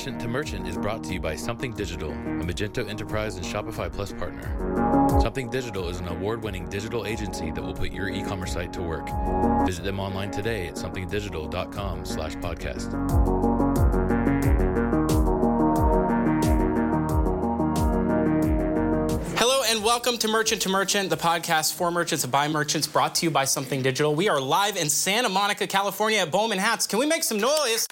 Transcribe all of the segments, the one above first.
Merchant to Merchant is brought to you by Something Digital, a Magento Enterprise and Shopify Plus partner. Something Digital is an award winning digital agency that will put your e commerce site to work. Visit them online today at somethingdigital.com slash podcast. Hello and welcome to Merchant to Merchant, the podcast for merchants by merchants, brought to you by Something Digital. We are live in Santa Monica, California at Bowman Hats. Can we make some noise?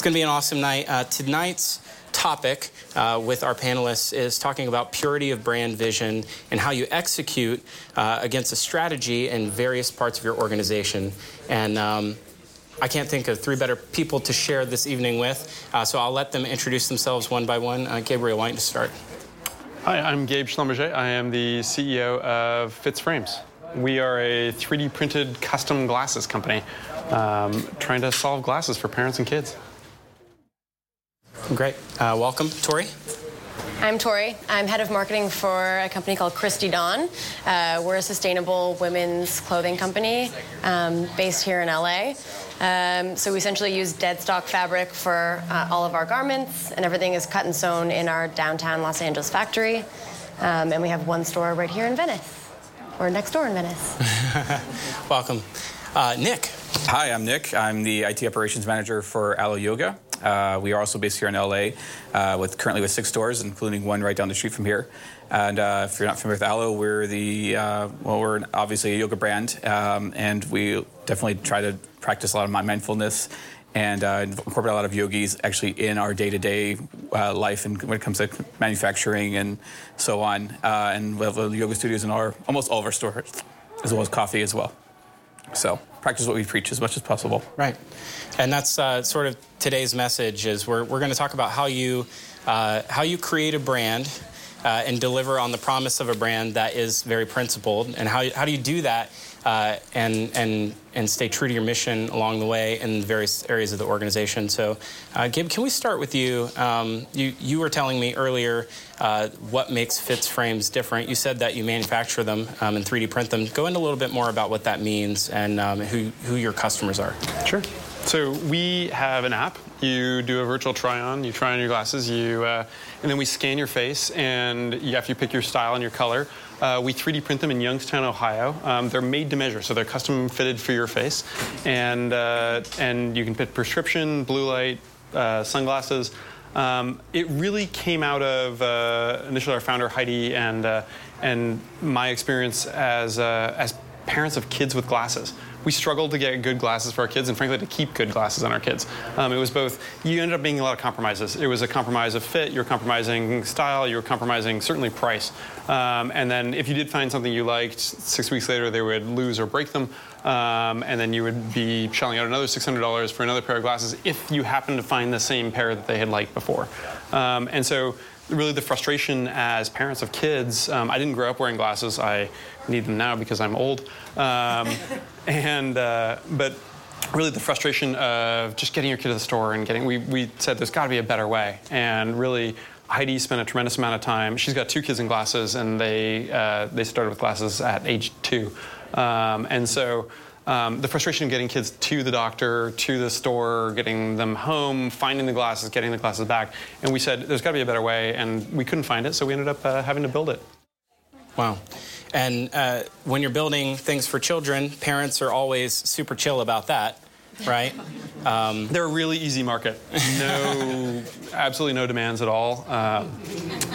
It's going to be an awesome night. Uh, tonight's topic uh, with our panelists is talking about purity of brand vision and how you execute uh, against a strategy in various parts of your organization. And um, I can't think of three better people to share this evening with, uh, so I'll let them introduce themselves one by one. Uh, Gabriel, why don't you start? Hi, I'm Gabe Schlumberger. I am the CEO of Fitz Frames. We are a 3D printed custom glasses company um, trying to solve glasses for parents and kids. Great. Uh, welcome, Tori. I'm Tori. I'm head of marketing for a company called Christy Dawn. Uh, we're a sustainable women's clothing company um, based here in LA. Um, so we essentially use dead stock fabric for uh, all of our garments, and everything is cut and sewn in our downtown Los Angeles factory. Um, and we have one store right here in Venice, or next door in Venice. welcome. Uh, Nick. Hi, I'm Nick. I'm the IT operations manager for Alo Yoga. Uh, we are also based here in LA, uh, with currently with six stores, including one right down the street from here. And uh, if you're not familiar with Alo, we're the uh, well, we're obviously a yoga brand, um, and we definitely try to practice a lot of mindfulness and uh, incorporate a lot of yogis actually in our day-to-day uh, life, and when it comes to manufacturing and so on. and we have yoga studios in our almost all of our stores, as well as coffee as well. So practice what we preach as much as possible. Right, and that's uh, sort of today's message. Is we're we're going to talk about how you uh, how you create a brand. Uh, and deliver on the promise of a brand that is very principled, and how, how do you do that uh, and and and stay true to your mission along the way in various areas of the organization. So, uh, Gabe, can we start with you? Um, you you were telling me earlier uh, what makes Fitz frames different. You said that you manufacture them um, and 3D print them. Go into a little bit more about what that means and um, who who your customers are. Sure. So we have an app. You do a virtual try-on. You try on your glasses. You uh, and then we scan your face, and you, after you pick your style and your color, uh, we 3D print them in Youngstown, Ohio. Um, they're made to measure, so they're custom fitted for your face, and uh, and you can put prescription, blue light, uh, sunglasses. Um, it really came out of uh, initially our founder Heidi and uh, and my experience as uh, as parents of kids with glasses we struggled to get good glasses for our kids and frankly to keep good glasses on our kids. Um, it was both, you ended up being a lot of compromises. It was a compromise of fit, you were compromising style, you were compromising certainly price. Um, and then if you did find something you liked, six weeks later they would lose or break them. Um, and then you would be shelling out another $600 for another pair of glasses if you happened to find the same pair that they had liked before. Um, and so really the frustration as parents of kids. Um, I didn't grow up wearing glasses. I need them now because I'm old. Um, and uh, but really the frustration of just getting your kid to the store and getting. We we said there's got to be a better way. And really. Heidi spent a tremendous amount of time. She's got two kids in glasses, and they uh, they started with glasses at age two, um, and so um, the frustration of getting kids to the doctor, to the store, getting them home, finding the glasses, getting the glasses back. And we said, there's got to be a better way, and we couldn't find it, so we ended up uh, having to build it. Wow. And uh, when you're building things for children, parents are always super chill about that, right? Um, They're a really easy market. No, absolutely no demands at all. Uh,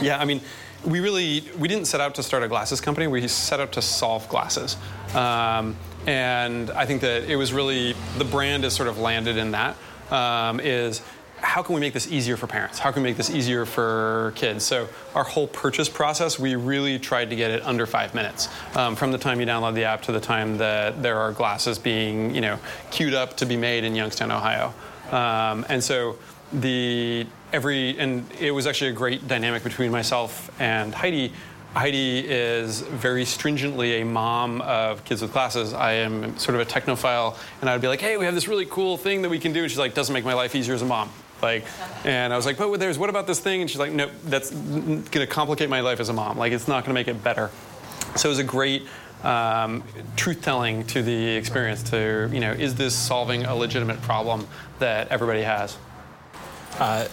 yeah, I mean, we really we didn't set out to start a glasses company. We set out to solve glasses. Um, and I think that it was really the brand has sort of landed in that um, is how can we make this easier for parents? How can we make this easier for kids? So our whole purchase process, we really tried to get it under five minutes, um, from the time you download the app to the time that there are glasses being, you know, queued up to be made in Youngstown, Ohio. Um, and so the every and it was actually a great dynamic between myself and Heidi Heidi is very stringently a mom of kids with classes. I am sort of a technophile, and I'd be like, "Hey, we have this really cool thing that we can do," and she's like, "Doesn't make my life easier as a mom." Like, and I was like, "But there's what about this thing?" And she's like, "No, that's going to complicate my life as a mom. Like, it's not going to make it better." So it was a great um, truth telling to the experience. To you know, is this solving a legitimate problem that everybody has? Uh,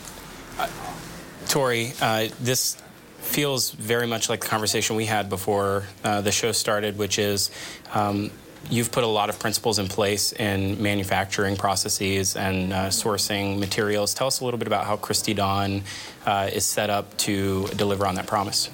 Tori, uh, this feels very much like the conversation we had before uh, the show started, which is um, you've put a lot of principles in place in manufacturing processes and uh, sourcing materials. Tell us a little bit about how Christy Dawn uh, is set up to deliver on that promise.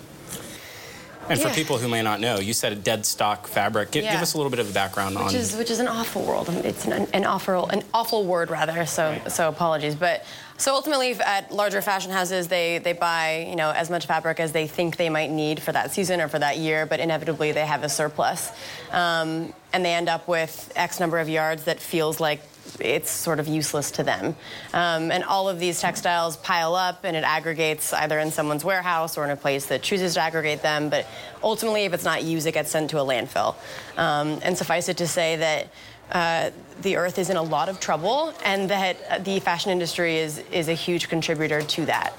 And for Yeah. people who may not know, you said a dead stock fabric. Gi- Give Yeah. us a little bit of a background on which on. is which is an awful world. It's an, an awful an awful word rather. So so apologies, but so ultimately at larger fashion houses they they buy you know as much fabric as they think they might need for that season or for that year, but inevitably they have a surplus, um, and they end up with X number of yards that feels like it's sort of useless to them. Um, and all of these textiles pile up and it aggregates either in someone's warehouse or in a place that chooses to aggregate them. But ultimately, if it's not used, it gets sent to a landfill. Um, and suffice it to say that. Uh, the earth is in a lot of trouble, and that the fashion industry is is a huge contributor to that.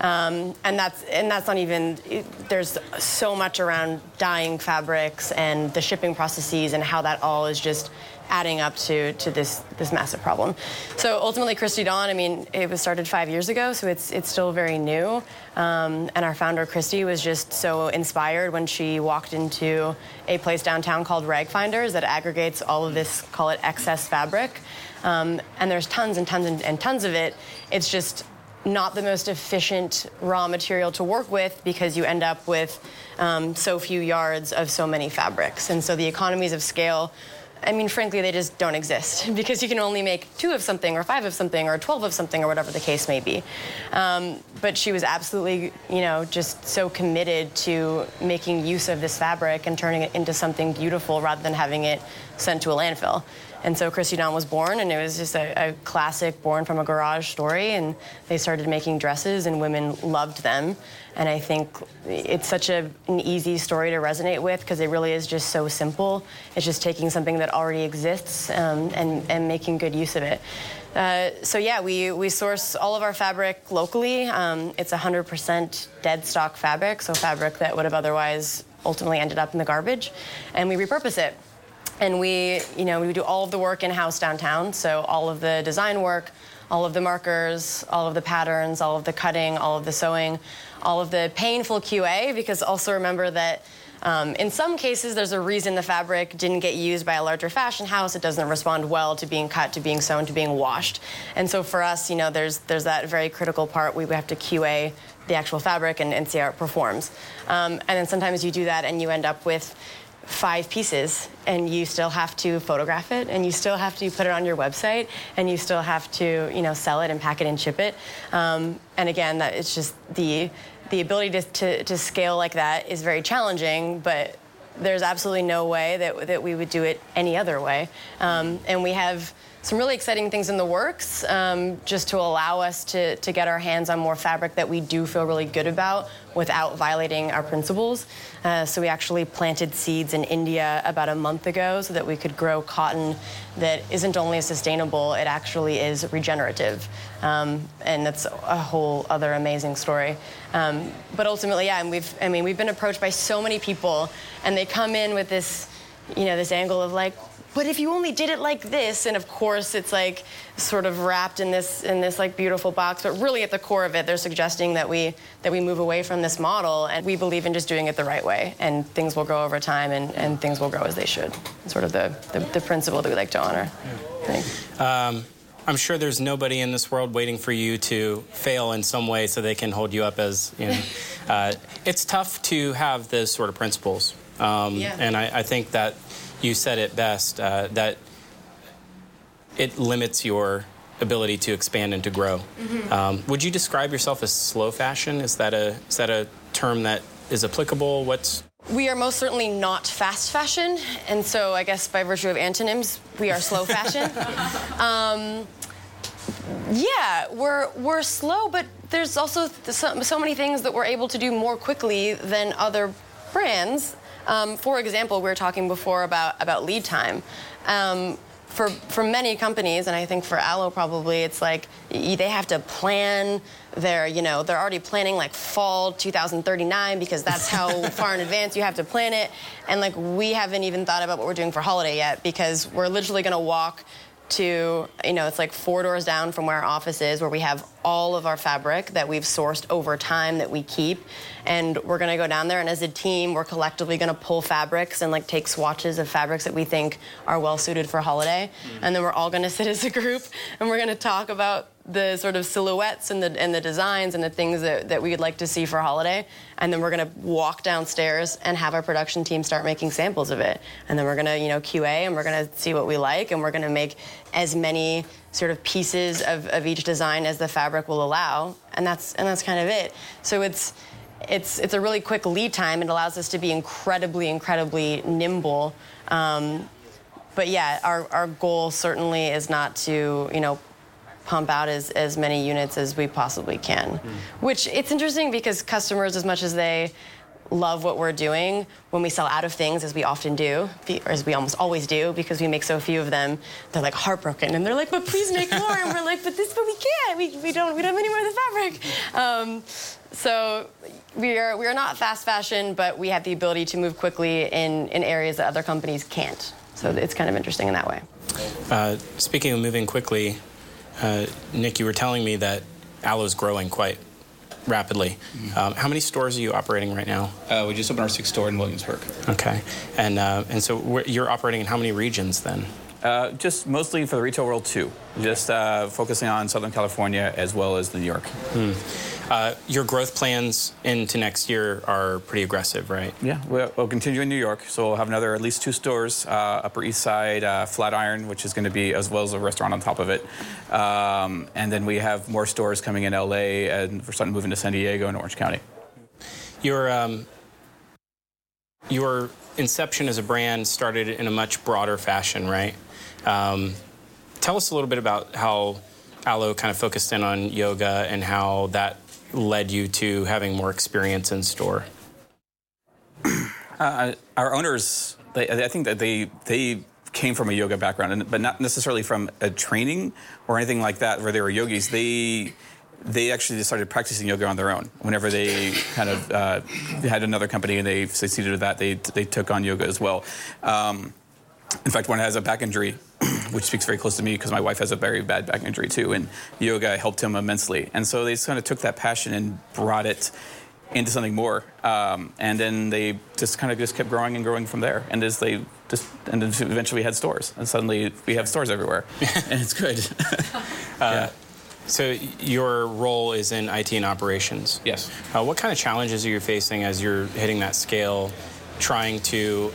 Um, and that's and that's not even. It, there's so much around dyeing fabrics and the shipping processes and how that all is just adding up to to this this massive problem. So ultimately, Christy Dawn. I mean, it was started five years ago, so it's it's still very new. Um, and our founder Christy was just so inspired when she walked into a place downtown called Rag Finders that aggregates all of this, call it excess fabric. Um, and there's tons and tons and, and tons of it. It's just not the most efficient raw material to work with because you end up with um, so few yards of so many fabrics. And so the economies of scale, I mean, frankly, they just don't exist because you can only make two of something or five of something or 12 of something or whatever the case may be. Um, but she was absolutely, you know, just so committed to making use of this fabric and turning it into something beautiful rather than having it sent to a landfill. And so Christy Dawn was born, and it was just a, a classic born from a garage story. And they started making dresses, and women loved them. And I think it's such a, an easy story to resonate with because it really is just so simple. It's just taking something that already exists um, and, and making good use of it. Uh, so yeah, we, we source all of our fabric locally. Um, it's 100% dead stock fabric, so fabric that would have otherwise ultimately ended up in the garbage, and we repurpose it. And we, you know, we do all of the work in-house downtown. So all of the design work, all of the markers, all of the patterns, all of the cutting, all of the sewing, all of the painful QA. Because also remember that um, in some cases, there's a reason the fabric didn't get used by a larger fashion house. It doesn't respond well to being cut, to being sewn, to being washed. And so for us, you know, there's there's that very critical part. We have to QA the actual fabric and, and see how it performs. Um, and then sometimes you do that and you end up with five pieces and you still have to photograph it and you still have to put it on your website and you still have to you know sell it and pack it and ship it. Um, and again that it's just the the ability to, to, to scale like that is very challenging but there's absolutely no way that, that we would do it any other way. Um, and we have some really exciting things in the works um, just to allow us to, to get our hands on more fabric that we do feel really good about without violating our principles. Uh, so we actually planted seeds in India about a month ago so that we could grow cotton that isn't only sustainable, it actually is regenerative. Um, and that's a whole other amazing story. Um, but ultimately, yeah, and we've, I mean, we've been approached by so many people and they come in with this, you know, this angle of like, but if you only did it like this and of course it's like sort of wrapped in this in this like beautiful box but really at the core of it they're suggesting that we that we move away from this model and we believe in just doing it the right way and things will grow over time and, and things will grow as they should sort of the, the, the principle that we like to honor think. Um, I'm sure there's nobody in this world waiting for you to fail in some way so they can hold you up as, you know. uh, it's tough to have those sort of principles. Um, Yeah. And I, I think that you said it best uh, that it limits your ability to expand and to grow. Um, would you describe yourself as slow fashion? Is that a is that a term that is applicable? What's We are most certainly not fast fashion, and so I guess by virtue of antonyms, we are slow fashion. um, yeah, we're we're slow, but there's also so, so many things that we're able to do more quickly than other brands. Um, for example, we were talking before about about lead time. Um, for for many companies, and I think for Alo probably, it's like they have to plan their, you know, they're already planning like fall 2039 because that's how far in advance you have to plan it. And like we haven't even thought about what we're doing for holiday yet because we're literally going to walk to, you know, it's like four doors down from where our office is, where we have all of our fabric that we've sourced over time that we keep. And we're gonna go down there, and as a team, we're collectively gonna pull fabrics and like take swatches of fabrics that we think are well suited for holiday. Mm. And then we're all gonna sit as a group and we're gonna talk about the sort of silhouettes and the and the designs and the things that, that we would like to see for holiday. And then we're gonna walk downstairs and have our production team start making samples of it. And then we're gonna, you know, QA and we're gonna see what we like and we're gonna make as many sort of pieces of, of each design as the fabric will allow. And that's and that's kind of it. So it's it's it's a really quick lead time. It allows us to be incredibly, incredibly nimble. Um, but yeah, our, our goal certainly is not to, you know, pump out as, as many units as we possibly can. Which it's interesting because customers, as much as they love what we're doing, when we sell out of things, as we often do, or as we almost always do, because we make so few of them, they're like heartbroken and they're like, but please make more. and we're like, but this, but we can't. We, we don't we don't have any more of the fabric. Um, so we are we are not fast fashion, but we have the ability to move quickly in, in areas that other companies can't. So it's kind of interesting in that way. Uh, speaking of moving quickly, uh, Nick, you were telling me that Alo's growing quite rapidly. Um, how many stores are you operating right now? Uh, we just opened our sixth store in Williamsburg. Okay, and uh, and so you're operating in how many regions then? Uh, just mostly for the retail world too. Just uh, focusing on Southern California as well as New York. Uh, your growth plans into next year are pretty aggressive, right? Yeah, we'll, we'll continue in New York. So we'll have another at least two stores, uh, Upper East Side, uh, Flatiron, which is going to be as well as a restaurant on top of it. Um, and then we have more stores coming in LA, and we're starting to move into San Diego and Orange County. Your um, your inception as a brand started in a much broader fashion, right? Um, tell us a little bit about how Alo kind of focused in on yoga and how that led you to having more experience in store. Uh, our owners, they, I think that they they came from a yoga background, but not necessarily from a training or anything like that, where they were yogis. They they actually started practicing yoga on their own. Whenever they kind of uh, had another company and they succeeded at that, they they took on yoga as well. Um, in fact, one has a back injury, which speaks very close to me because my wife has a very bad back injury too, and yoga helped him immensely. And so they just kind of took that passion and brought it into something more, um, and then they just kind of just kept growing and growing from there. And as they just, and then eventually we had stores, and suddenly we have stores everywhere, and it's good. yeah. So your role is in IT and operations. Yes. Uh, what kind of challenges are you facing as you're hitting that scale, trying to,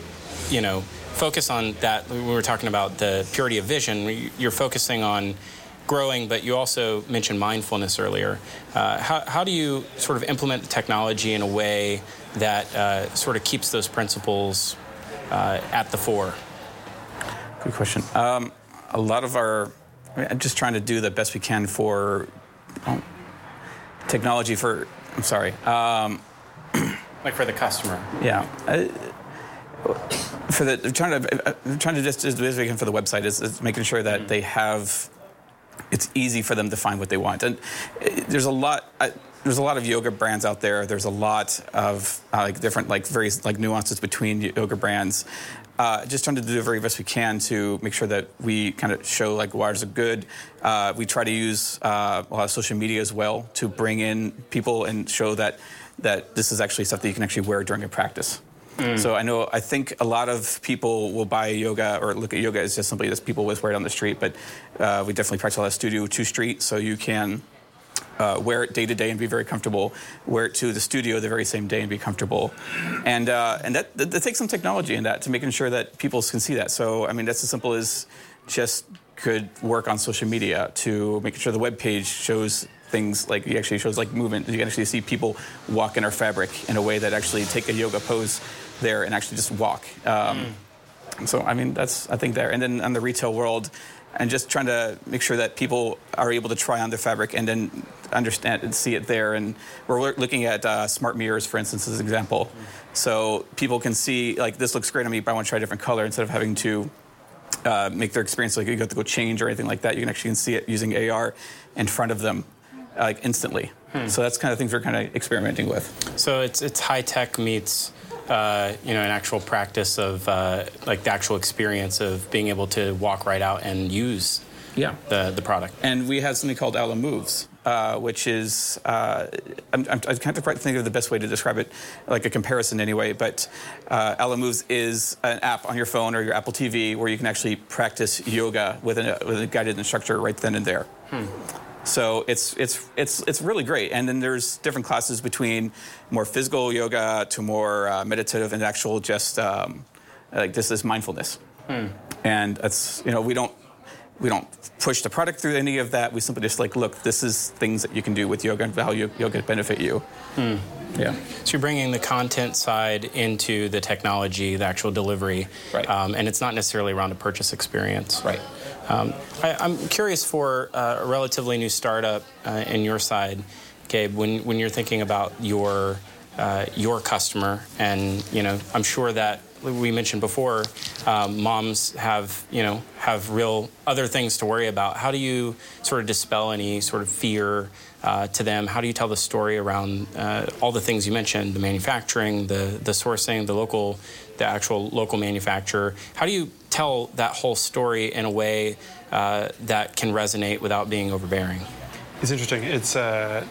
you know, focus on that? We were talking about the purity of vision. You're focusing on growing, but you also mentioned mindfulness earlier. Uh, how, how do you sort of implement the technology in a way that uh, sort of keeps those principles uh, at the fore? Good question. Um, a lot of our, I mean, I'm just trying to do the best we can for um, technology for. I'm sorry. Um, Like for the customer. Yeah. For the I'm trying to I'm trying to just as best we can for the website is, is making sure that they have it's easy for them to find what they want. And uh, there's a lot. I, there's a lot of yoga brands out there. There's a lot of uh, like different like very like nuances between yoga brands. Uh, just trying to do the very best we can to make sure that we kind of show like wires are good. Uh, we try to use uh, a lot of social media as well to bring in people and show that that this is actually stuff that you can actually wear during a practice. So I know I think a lot of people will buy yoga or look at yoga as just simply just people with wear it on the street, but uh, we definitely practice a lot of studio to street, so you can uh, wear it day to day and be very comfortable. Wear it to the studio the very same day and be comfortable, and uh, and that, that that takes some technology in that to making sure that people can see that. So I mean that's as simple as just good work on social media to making sure the web page shows things like it actually shows like movement. You can actually see people walk in our fabric in a way that actually take a yoga pose there and actually just walk. Um, So I mean that's I think there, and then on the retail world, and just trying to make sure that people are able to try on the fabric and then understand and see it there. And we're looking at uh, smart mirrors, for instance, as an example, so people can see like this looks great on me, but I want to try a different color instead of having to uh, make their experience like you have to go change or anything like that. You can actually see it using AR in front of them, like instantly. Hmm. So that's kind of things we're kind of experimenting with. So it's it's high tech meets. Uh, you know, an actual practice of uh, like the actual experience of being able to walk right out and use yeah. the, the product. And we have something called Alo Moves, uh, which is, uh, I'm, I'm, I'm kind of think of the best way to describe it, like a comparison anyway, but uh, Moves is an app on your phone or your Apple TV where you can actually practice yoga with a, with a guided instructor right then and there. Hmm. So it's it's it's it's really great. And then there's different classes between more physical yoga to more uh, meditative and actual just um, like this is mindfulness. Hmm. And it's you know we don't we don't push the product through any of that. We simply just like, look, this is things that you can do with yoga and how yoga benefit you. Hmm. Yeah. So you're bringing the content side into the technology, the actual delivery, right? Um, and it's not necessarily around a purchase experience, right? Um, I, am curious for uh, a relatively new startup uh, in your side, Gabe, when when you're thinking about your uh, your customer, and you know, I'm sure that we mentioned before, um, moms have you know have real other things to worry about. How do you sort of dispel any sort of fear uh, to them? How do you tell the story around uh, all the things you mentioned, the manufacturing, the the sourcing, the local, the actual local manufacturer? How do you tell that whole story in a way uh, that can resonate without being overbearing? It's interesting. It's uh,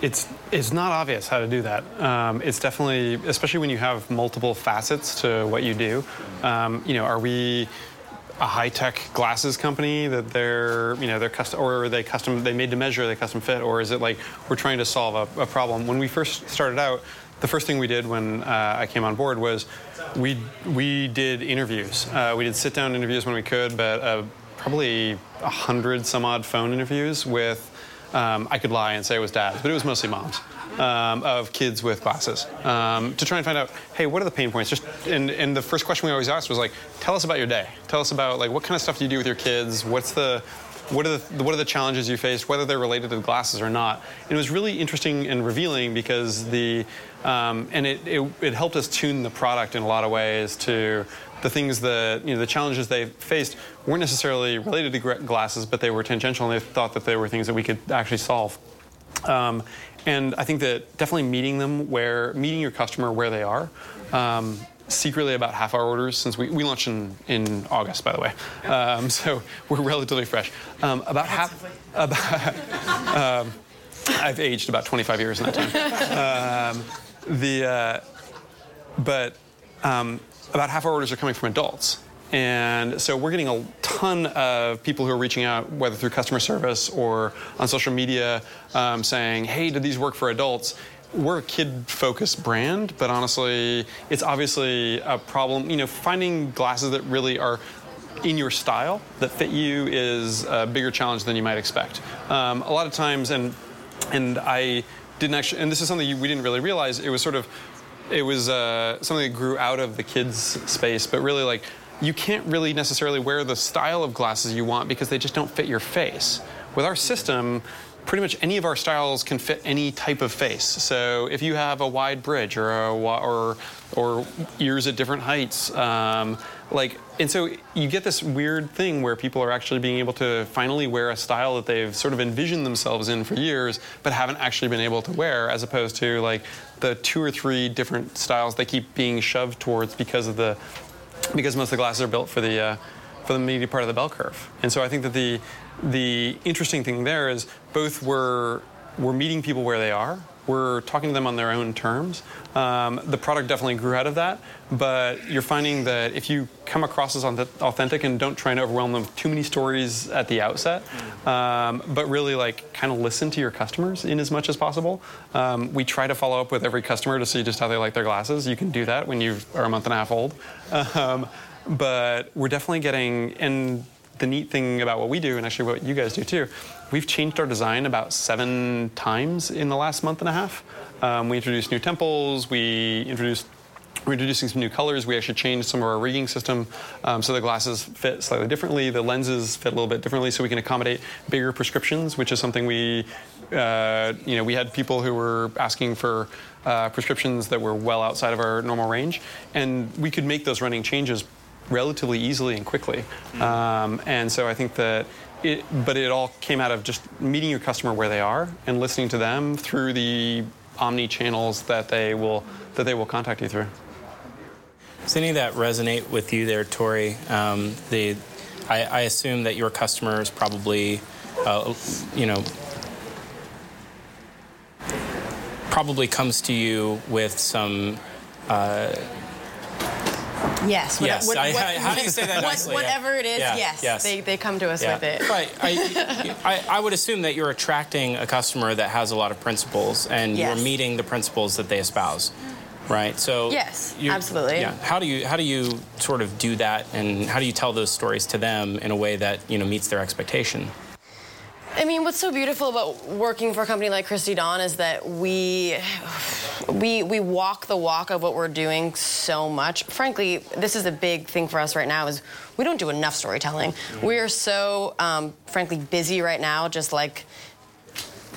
it's it's not obvious how to do that. Um, it's definitely, especially when you have multiple facets to what you do. Um, you know, are we a high-tech glasses company that they're you know they're custom or are they custom they made to measure they custom fit or is it like we're trying to solve a, a problem when we first started out the first thing we did when uh, I came on board was we we did interviews uh, we did sit down interviews when we could but uh, probably a hundred some odd phone interviews with um, I could lie and say it was dads, but it was mostly moms um, of kids with glasses um, to try and find out, hey, what are the pain points? Just and, and the first question we always asked was like, tell us about your day. Tell us about like what kind of stuff do you do with your kids? What's the what are the what are the challenges you faced, whether they're related to the glasses or not? And it was really interesting and revealing because the um, and it, it, it helped us tune the product in a lot of ways to the things that you know the challenges they faced weren't necessarily related to glasses, but they were tangential, and they thought that they were things that we could actually solve. Um, and I think that definitely meeting them where meeting your customer where they are. Um, secretly about half our orders since we, we launched in, in August, by the way. Um, so we're relatively fresh. Um, about half. About, um, I've aged about 25 years in that time. The, uh, but um, about half our orders are coming from adults. And so we're getting a ton of people who are reaching out, whether through customer service or on social media, um, saying, hey, do these work for adults? We're a kid focused brand, but honestly, it's obviously a problem. You know, finding glasses that really are in your style that fit you is a bigger challenge than you might expect. Um, a lot of times, and and I didn't actually, and this is something we didn't really realize. It was sort of it was uh, something that grew out of the kids space, but really like you can't really necessarily wear the style of glasses you want because they just don't fit your face. With our system, pretty much any of our styles can fit any type of face. So if you have a wide bridge or a, or or ears at different heights, um, like and so you get this weird thing where people are actually being able to finally wear a style that they've sort of envisioned themselves in for years, but haven't actually been able to wear, as opposed to like the two or three different styles they keep being shoved towards because of the because most of the glasses are built for the uh, for the meaty part of the bell curve. And so I think that the the interesting thing there is both we're we're meeting people where they are. We're talking to them on their own terms. Um, the product definitely grew out of that, but you're finding that if you come across as authentic and don't try and overwhelm them with too many stories at the outset, um, but really like kind of listen to your customers in as much as possible. Um, we try to follow up with every customer to see just how they like their glasses. You can do that when you are a month and a half old. But we're definitely getting, and the neat thing about what we do, and actually what you guys do too, we've changed our design about seven times in the last month and a half. Um, we introduced new temples. We introduced we're introducing some new colors. We actually changed some of our rigging system um, so the glasses fit slightly differently. The lenses fit a little bit differently, so we can accommodate bigger prescriptions, which is something we, uh, you know, we had people who were asking for uh, prescriptions that were well outside of our normal range, and we could make those running changes relatively easily and quickly. Um, and so I think that it, but it all came out of just meeting your customer where they are and listening to them through the omni channels that they will that they will contact you through. Does any of that resonate with you there, Tori? Um, the, I, I, assume that your customers probably, uh, you know, probably comes to you with some. Uh, Yes. Yes. What, what, I, how do you say that nicely? whatever it is, yeah. yes. yes. They, they come to us yeah. with it. But I, I, I, would assume that you're attracting a customer that has a lot of principles and yes. you're meeting the principles that they espouse. Right. So yes, absolutely. Yeah. How do you how do you sort of do that, and how do you tell those stories to them in a way that you know meets their expectation? I mean, what's so beautiful about working for a company like Christy Dawn is that we we we walk the walk of what we're doing so much. Frankly, this is a big thing for us right now. Is we don't do enough storytelling. We are so um, frankly busy right now, just like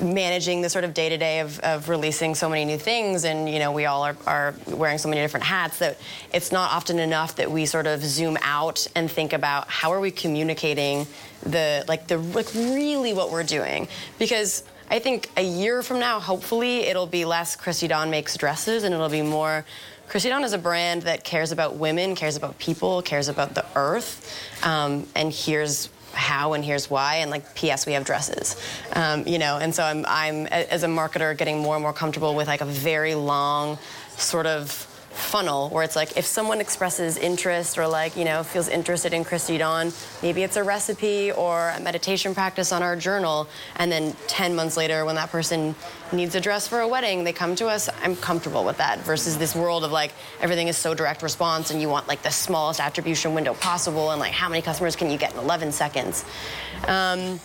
managing the sort of day to day of releasing so many new things, and you know we all are, are wearing so many different hats that it's not often enough that we sort of zoom out and think about how are we communicating the like the like really what we're doing. Because I think a year from now, hopefully, it'll be less Christy Dawn makes dresses and it'll be more Christy Dawn is a brand that cares about women, cares about people, cares about the earth, um, and here's how and here's why and like ps we have dresses. Um, you know and so I'm, I'm as a marketer getting more and more comfortable with like a very long sort of funnel where it's like if someone expresses interest or like you know feels interested in Christy Dawn, maybe it's a recipe or a meditation practice on our journal, and then 10 months later when that person needs a dress for a wedding, they come to us. I'm comfortable with that versus this world of like everything is so direct response and you want like the smallest attribution window possible and like how many customers can you get in 11 seconds. Um,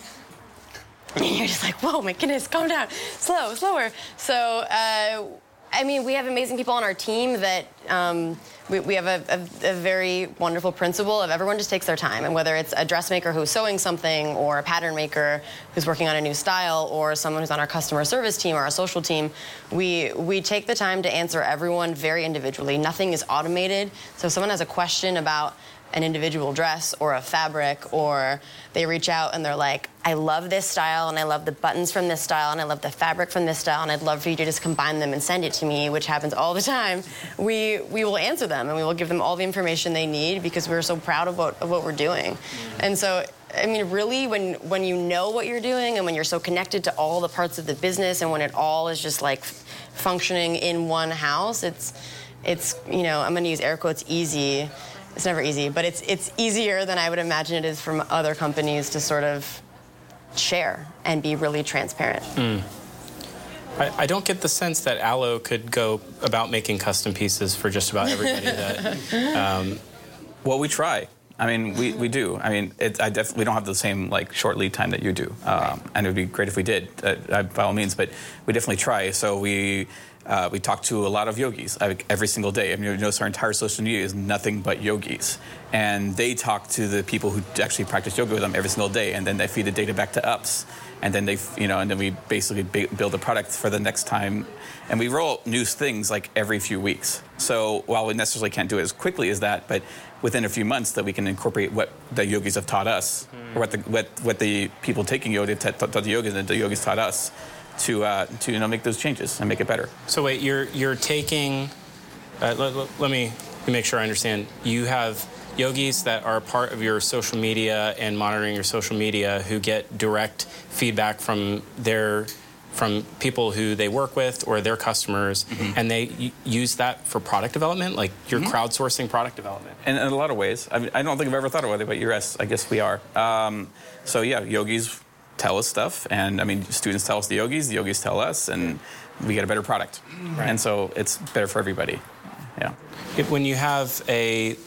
and you're just like, whoa, my goodness, calm down, slow, slower. So. Uh, I mean, we have amazing people on our team that um, we, we, have a, a, a, very wonderful principle of everyone just takes their time. And whether it's a dressmaker who's sewing something, or a pattern maker who's working on a new style, or someone who's on our customer service team or our social team, we, we take the time to answer everyone very individually. Nothing is automated. So if someone has a question about an individual dress or a fabric, or they reach out and they're like, I love this style and I love the buttons from this style and I love the fabric from this style and I'd love for you to just combine them and send it to me, which happens all the time. We we will answer them and we will give them all the information they need because we're so proud of what of what we're doing. Mm-hmm. And so I mean, really, when when you know what you're doing and when you're so connected to all the parts of the business and when it all is just like functioning in one house, it's it's you know I'm going to use air quotes easy it's never easy, but it's it's easier than I would imagine it is from other companies to sort of share and be really transparent. Mm. I, I, don't get the sense that Alo could go about making custom pieces for just about everybody. that, um, well, we try. I mean, we, we do. I mean, it, I definitely don't have the same like short lead time that you do, um, and it would be great if we did, uh, by all means. But we definitely try. So we uh, we talk to a lot of yogis every single day. I mean, you notice our entire social media is nothing but yogis. And they talk to the people who actually practice yoga with them every single day, and then they feed the data back to UPS. And then they, you know, and then we basically build a product for the next time. And we roll new things like every few weeks. So while we necessarily can't do it as quickly as that, but within a few months that we can incorporate what the yogis have taught us, mm. or what the what, what the people taking yoga taught, taught the yogis and the yogis taught us to uh, to you know make those changes and make it better. So wait, you're you're taking. Uh, let, let, let, me make sure I understand. You have yogis that are part of your social media and monitoring your social media who get direct feedback from their from people who they work with or their customers, mm-hmm. and they use that for product development. Like you're mm-hmm. crowdsourcing product development. And in a lot of ways, I, mean, I don't think I've ever thought about it, but yes, I guess we are. Um, so yeah, yogis tell us stuff, and I mean, students tell us the yogis, the yogis tell us, and we get a better product. Right. And so it's better for everybody. Yeah. when you have a,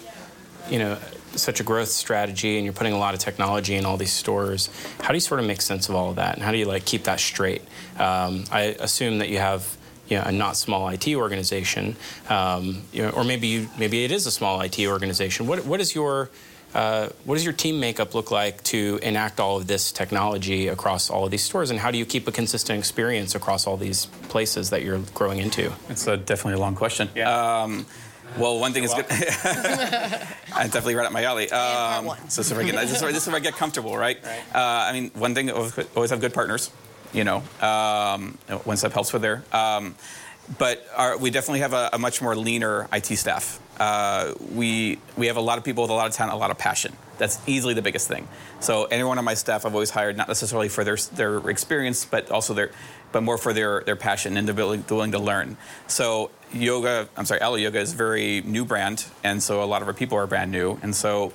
you know, such a growth strategy and you're putting a lot of technology in all these stores, how do you sort of make sense of all of that, and how do you like keep that straight? Um, I assume that you have you know, a not small IT organization, um, you know, or maybe you, maybe it is a small IT organization. What what is your uh, what does your team makeup look like to enact all of this technology across all of these stores, and how do you keep a consistent experience across all these places that you're growing into? It's a, definitely a long question. Yeah. Um, Well, one thing is good. I definitely right up my alley. Um, one. so this is, where I get, this, is where, this is where I get comfortable, right? Right. Uh, I mean, one thing always always have good partners. You know, um, one step helps with there. Um, but our, we definitely have a, a much more leaner IT staff. Uh, we we have a lot of people with a lot of talent, a lot of passion. That's easily the biggest thing. So anyone on my staff, I've always hired not necessarily for their their experience, but also their but more for their their passion and the willing, the willing to learn. So yoga, I'm sorry, Alo Yoga is a very new brand, and so a lot of our people are brand new, and so.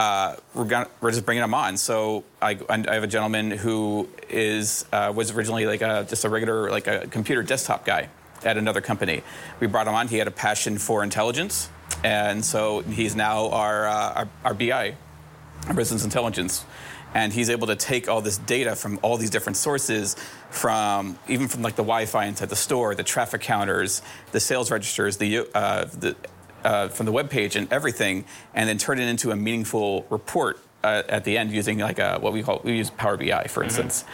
Uh, we're, gonna, we're just bringing them on. So I, I have a gentleman who is uh, was originally like a, just a regular like a computer desktop guy at another company. We brought him on. He had a passion for intelligence, and so he's now our uh, our, our BI, our business intelligence, and he's able to take all this data from all these different sources, from even from like the Wi-Fi inside the store, the traffic counters, the sales registers, the uh, the uh, from the web page and everything, and then turn it into a meaningful report uh, at the end using like a, what we call we use Power BI for instance,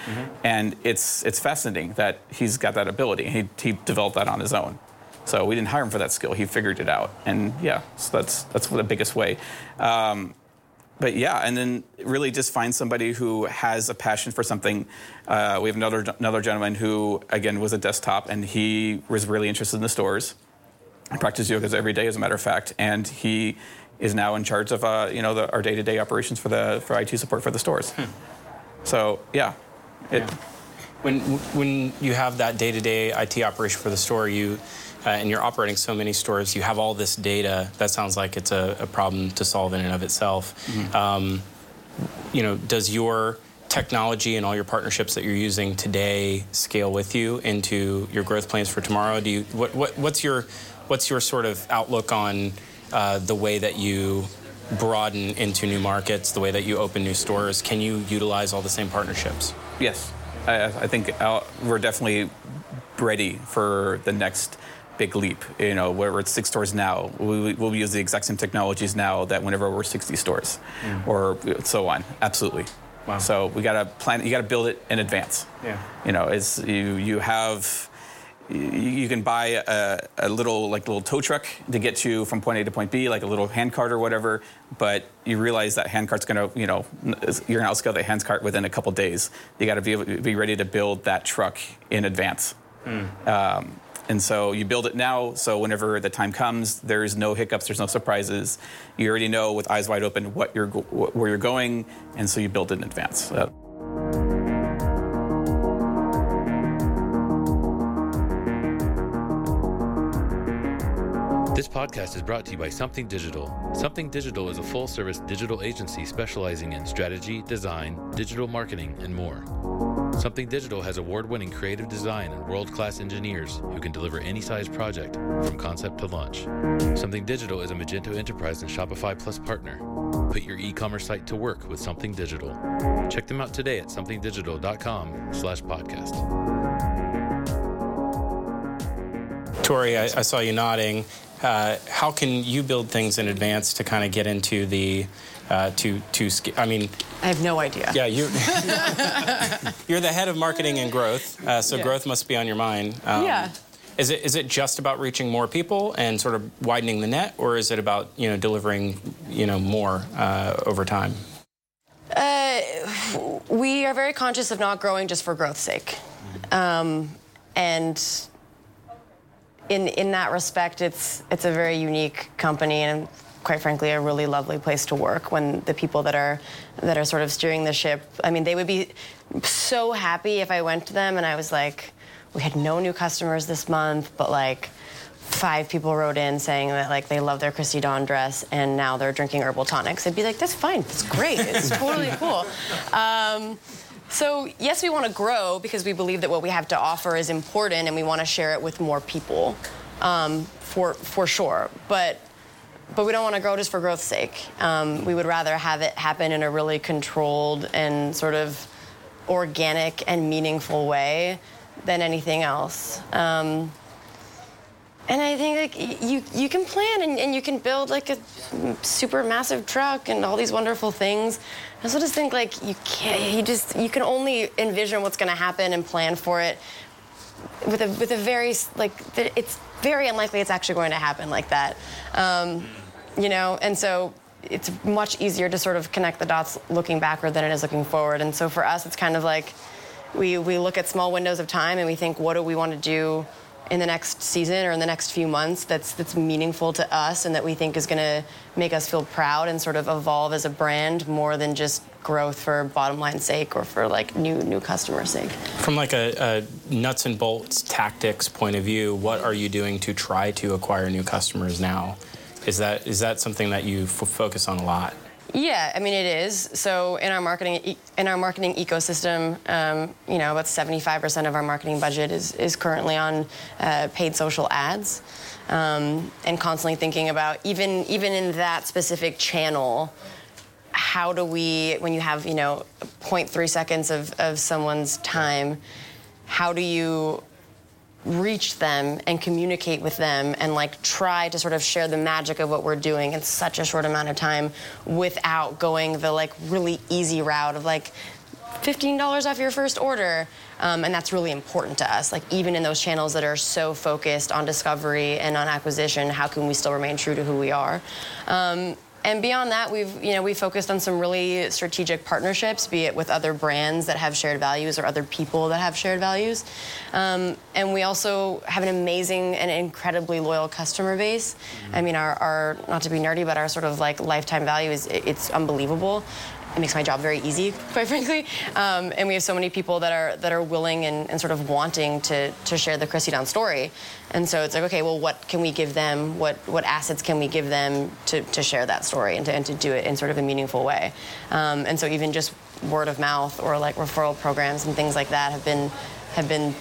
and it's it's fascinating that he's got that ability. He he developed that on his own. So we didn't hire him for that skill. He figured it out, and yeah, so that's that's the biggest way. Um, but yeah, and then really just find somebody who has a passion for something. Uh, we have another another gentleman who again was a desktop, and he was really interested in the stores. I practice yoga every day, as a matter of fact, and he is now in charge of uh, you know the, our day to day operations for the for IT support for the stores. So yeah, it, Yeah. When when you have that day-to-day IT operation for the store, you uh, and you're operating so many stores, you have all this data. That sounds like it's a, a problem to solve in and of itself. Um, you know, does your technology and all your partnerships that you're using today scale with you into your growth plans for tomorrow? Do you what, what what's your what's your sort of outlook on uh, the way that you broaden into new markets, the way that you open new stores? Can you utilize all the same partnerships? Yes, I, I think uh, we're definitely ready for the next big leap. You know, where we're at six stores now, we, we'll use the exact same technologies now that whenever we're 60 stores, or so on. Absolutely. Wow. So we got to plan. You got to build it in advance. Yeah. You know, it's you. You have. You, you can buy a, a little like little tow truck to get you from point A to point B, like a little hand cart or whatever. But you realize that hand cart's going to, you know, you're going to outscale the hand cart within a couple days. You got to be be ready to build that truck in advance. Um, and so you build it now, so whenever the time comes, there's no hiccups, there's no surprises. You already know with eyes wide open what you're wh- where you're going, and so you build it in advance. This podcast is brought to you by Something Digital. Something Digital is a full service digital agency specializing in strategy, design, digital marketing, and more. Something Digital has award winning creative design and world class engineers who can deliver any size project from concept to launch. Something Digital is a Magento Enterprise and Shopify Plus partner. Put your e commerce site to work with Something Digital. Check them out today at somethingdigital.com slash podcast. Tori, I, I saw you nodding. Uh, how can you build things in advance to kind of get into the uh, to to I mean, I have no idea. yeah, you you're the head of marketing and growth, uh, so Yeah. growth must be on your mind. Um, Yeah. Is it is it just about reaching more people and sort of widening the net, or is it about you know delivering you know more uh, over time? Uh, we are very conscious of not growing just for growth's sake. Um, and in, in that respect, it's, it's a very unique company and quite frankly a really lovely place to work when the people that are that are sort of steering the ship i mean they would be so happy if i went to them and i was like we had no new customers this month but like five people wrote in saying that like they love their Christy Dawn dress and now they're drinking herbal tonics. I'd be like, that's fine, that's great, it's totally cool. Um, so yes, we want to grow because we believe that what we have to offer is important and we want to share it with more people, um, for for sure. But but we don't want to grow just for growth's sake. Um, we would rather have it happen in a really controlled and sort of organic and meaningful way than anything else. Um, and I think like you you can plan and, and you can build like a super massive truck and all these wonderful things. I also just think like you can't you just you can only envision what's going to happen and plan for it with a with a very like it's very unlikely it's actually going to happen like that. Um, you know, and so it's much easier to sort of connect the dots looking backward than it is looking forward. And so for us, it's kind of like we, we look at small windows of time and we think, what do we want to do in the next season or in the next few months that's that's meaningful to us and that we think is going to make us feel proud and sort of evolve as a brand more than just growth for bottom line sake or for like new new customer sake. From like a, a nuts and bolts tactics point of view, what are you doing to try to acquire new customers now? Is that is that something that you focus on a lot? Yeah, I mean it is. So in our marketing in our marketing ecosystem, um, you know, about 75% of our marketing budget is is currently on uh, paid social ads, um, and constantly thinking about even even in that specific channel, how do we when you have you know 0.3 seconds of of someone's time, how do you reach them and communicate with them and like try to sort of share the magic of what we're doing in such a short amount of time without going the like really easy route of like $15 off your first order. Um, and that's really important to us like even in those channels that are so focused on discovery and on acquisition how can we still remain true to who we are? Um, and beyond that, we've you know we focused on some really strategic partnerships, be it with other brands that have shared values or other people that have shared values. Um, and we also have an amazing and incredibly loyal customer base. I mean, our, our not to be nerdy, but our sort of like lifetime value is it's unbelievable it makes my job very easy, quite frankly. Um, and we have so many people that are that are willing and, and, sort of wanting to to share the Christy Dawn story. And so it's like, okay, well, what can we give them? What what assets can we give them to, to share that story and to, and to do it in sort of a meaningful way? Um, and so even just word of mouth or like referral programs and things like that have been have been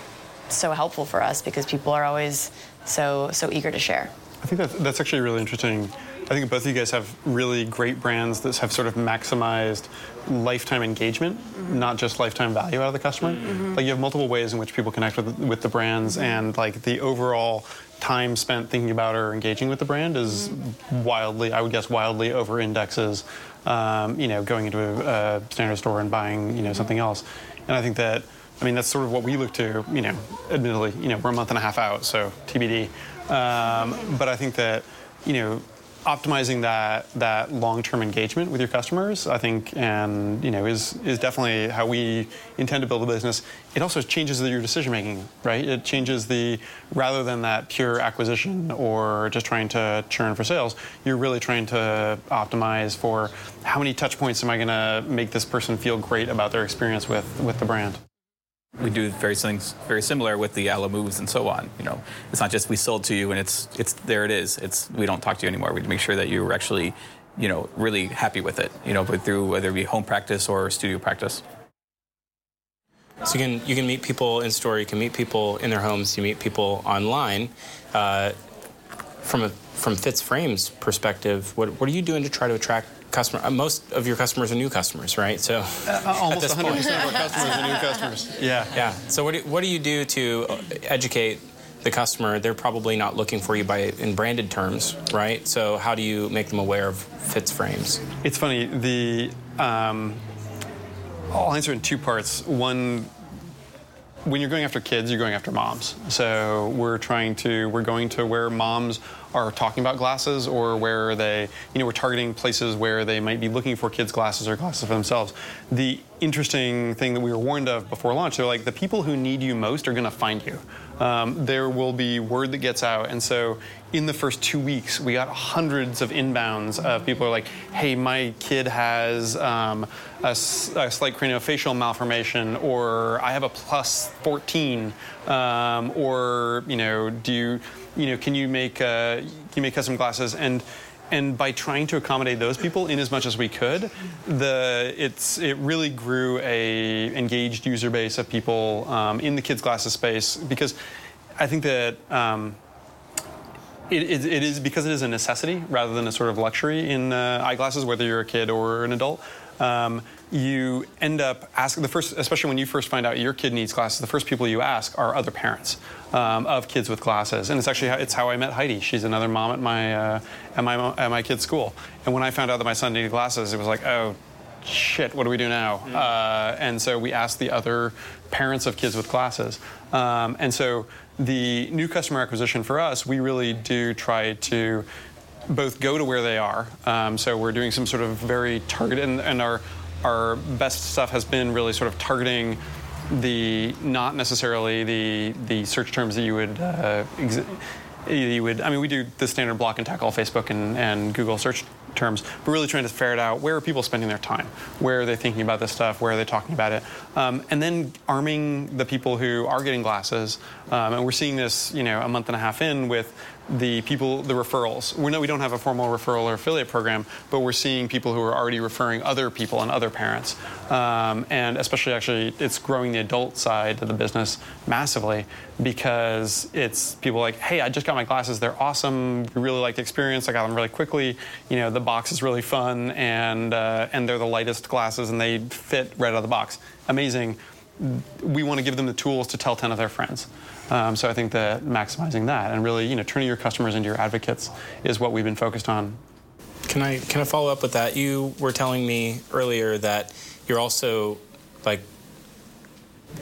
so helpful for us because people are always so so eager to share. I think that's, that's actually really interesting I think both of you guys have really great brands that have sort of maximized lifetime engagement, mm-hmm. not just lifetime value out of the customer. Mm-hmm. Like you have multiple ways in which people connect with with the brands, mm-hmm. and like the overall time spent thinking about or engaging with the brand is mm-hmm. wildly, I would guess, wildly over indexes. Um, you know, going into a, a, standard store and buying you know something else, and I think that. I mean, that's sort of what we look to, you know, admittedly, you know, we're a month and a half out, so TBD. Um, but I think that, you know, optimizing that that long-term engagement with your customers, I think, and you know, is is definitely how we intend to build a business. It also changes your decision making, right? It changes the rather than that pure acquisition or just trying to churn for sales. You're really trying to optimize for how many touch points am I going to make this person feel great about their experience with with the brand. We do very things very similar with the Alo moves and so on. You know, it's not just we sold to you and it's it's there it is. It's we don't talk to you anymore. We make sure that you're actually, you know, really happy with it. You know, but through whether it be home practice or studio practice. So you can you can meet people in store. You can meet people in their homes. You meet people online. Uh, from a from Fitz Frames perspective, what what are you doing to try to attract customer. Uh, most of your customers are new customers, right? So uh, uh almost 100 percent of our customers are new customers. Yeah. Yeah. So what do, what do you do to educate the customer? They're probably not looking for you by in branded terms, right? So how do you make them aware of Fitz frames? It's funny. The um, I'll answer in two parts. One when you're going after kids, you're going after moms. So we're trying to, we're going to where moms are talking about glasses or where they, you know, we're targeting places where they might be looking for kids' glasses or glasses for themselves. The interesting thing that we were warned of before launch, they're like, the people who need you most are going to find you. Um, there will be word that gets out. And so in the first two weeks, we got hundreds of inbounds of people are like, hey, my kid has um, a, a, slight craniofacial malformation, or I have a plus 14, um, or, you know, do you, you know, can you make, uh, can you make custom glasses? And and by trying to accommodate those people in as much as we could, the it's it really grew a engaged user base of people um, in the kids glasses space because I think that. Um, it, it, it is because it is a necessity rather than a sort of luxury in uh, eyeglasses, whether you're a kid or an adult. Um, you end up asking the first, especially when you first find out your kid needs glasses, the first people you ask are other parents um, of kids with glasses. And it's actually how, it's how I met Heidi. She's another mom at my uh, at my at my kid's school. And when I found out that my son needed glasses, it was like, oh, shit, what do we do now? Uh, and so we asked the other parents of kids with glasses. Um, and so the new customer acquisition for us, we really do try to both go to where they are. Um, so we're doing some sort of very targeted, and, and our our best stuff has been really sort of targeting the not necessarily the the search terms that you would uh, ex- you would I mean we do the standard block and tackle Facebook and, and Google search terms, but really trying to ferret out where are people spending their time, where are they thinking about this stuff, where are they talking about it, um, and then arming the people who are getting glasses. Um, and we're seeing this, you know, a month and a half in with the people, the referrals. We know we don't have a formal referral or affiliate program, but we're seeing people who are already referring other people and other parents. Um, and especially, actually, it's growing the adult side of the business massively because it's people like, hey, I just got my glasses. They're awesome. We really like the experience. I got them really quickly. You know, the box is really fun, and uh, and they're the lightest glasses, and they fit right out of the box. Amazing. We want to give them the tools to tell 10 of their friends. Um, so I think that maximizing that and really, you know, turning your customers into your advocates is what we've been focused on. Can I can I follow up with that? You were telling me earlier that you're also like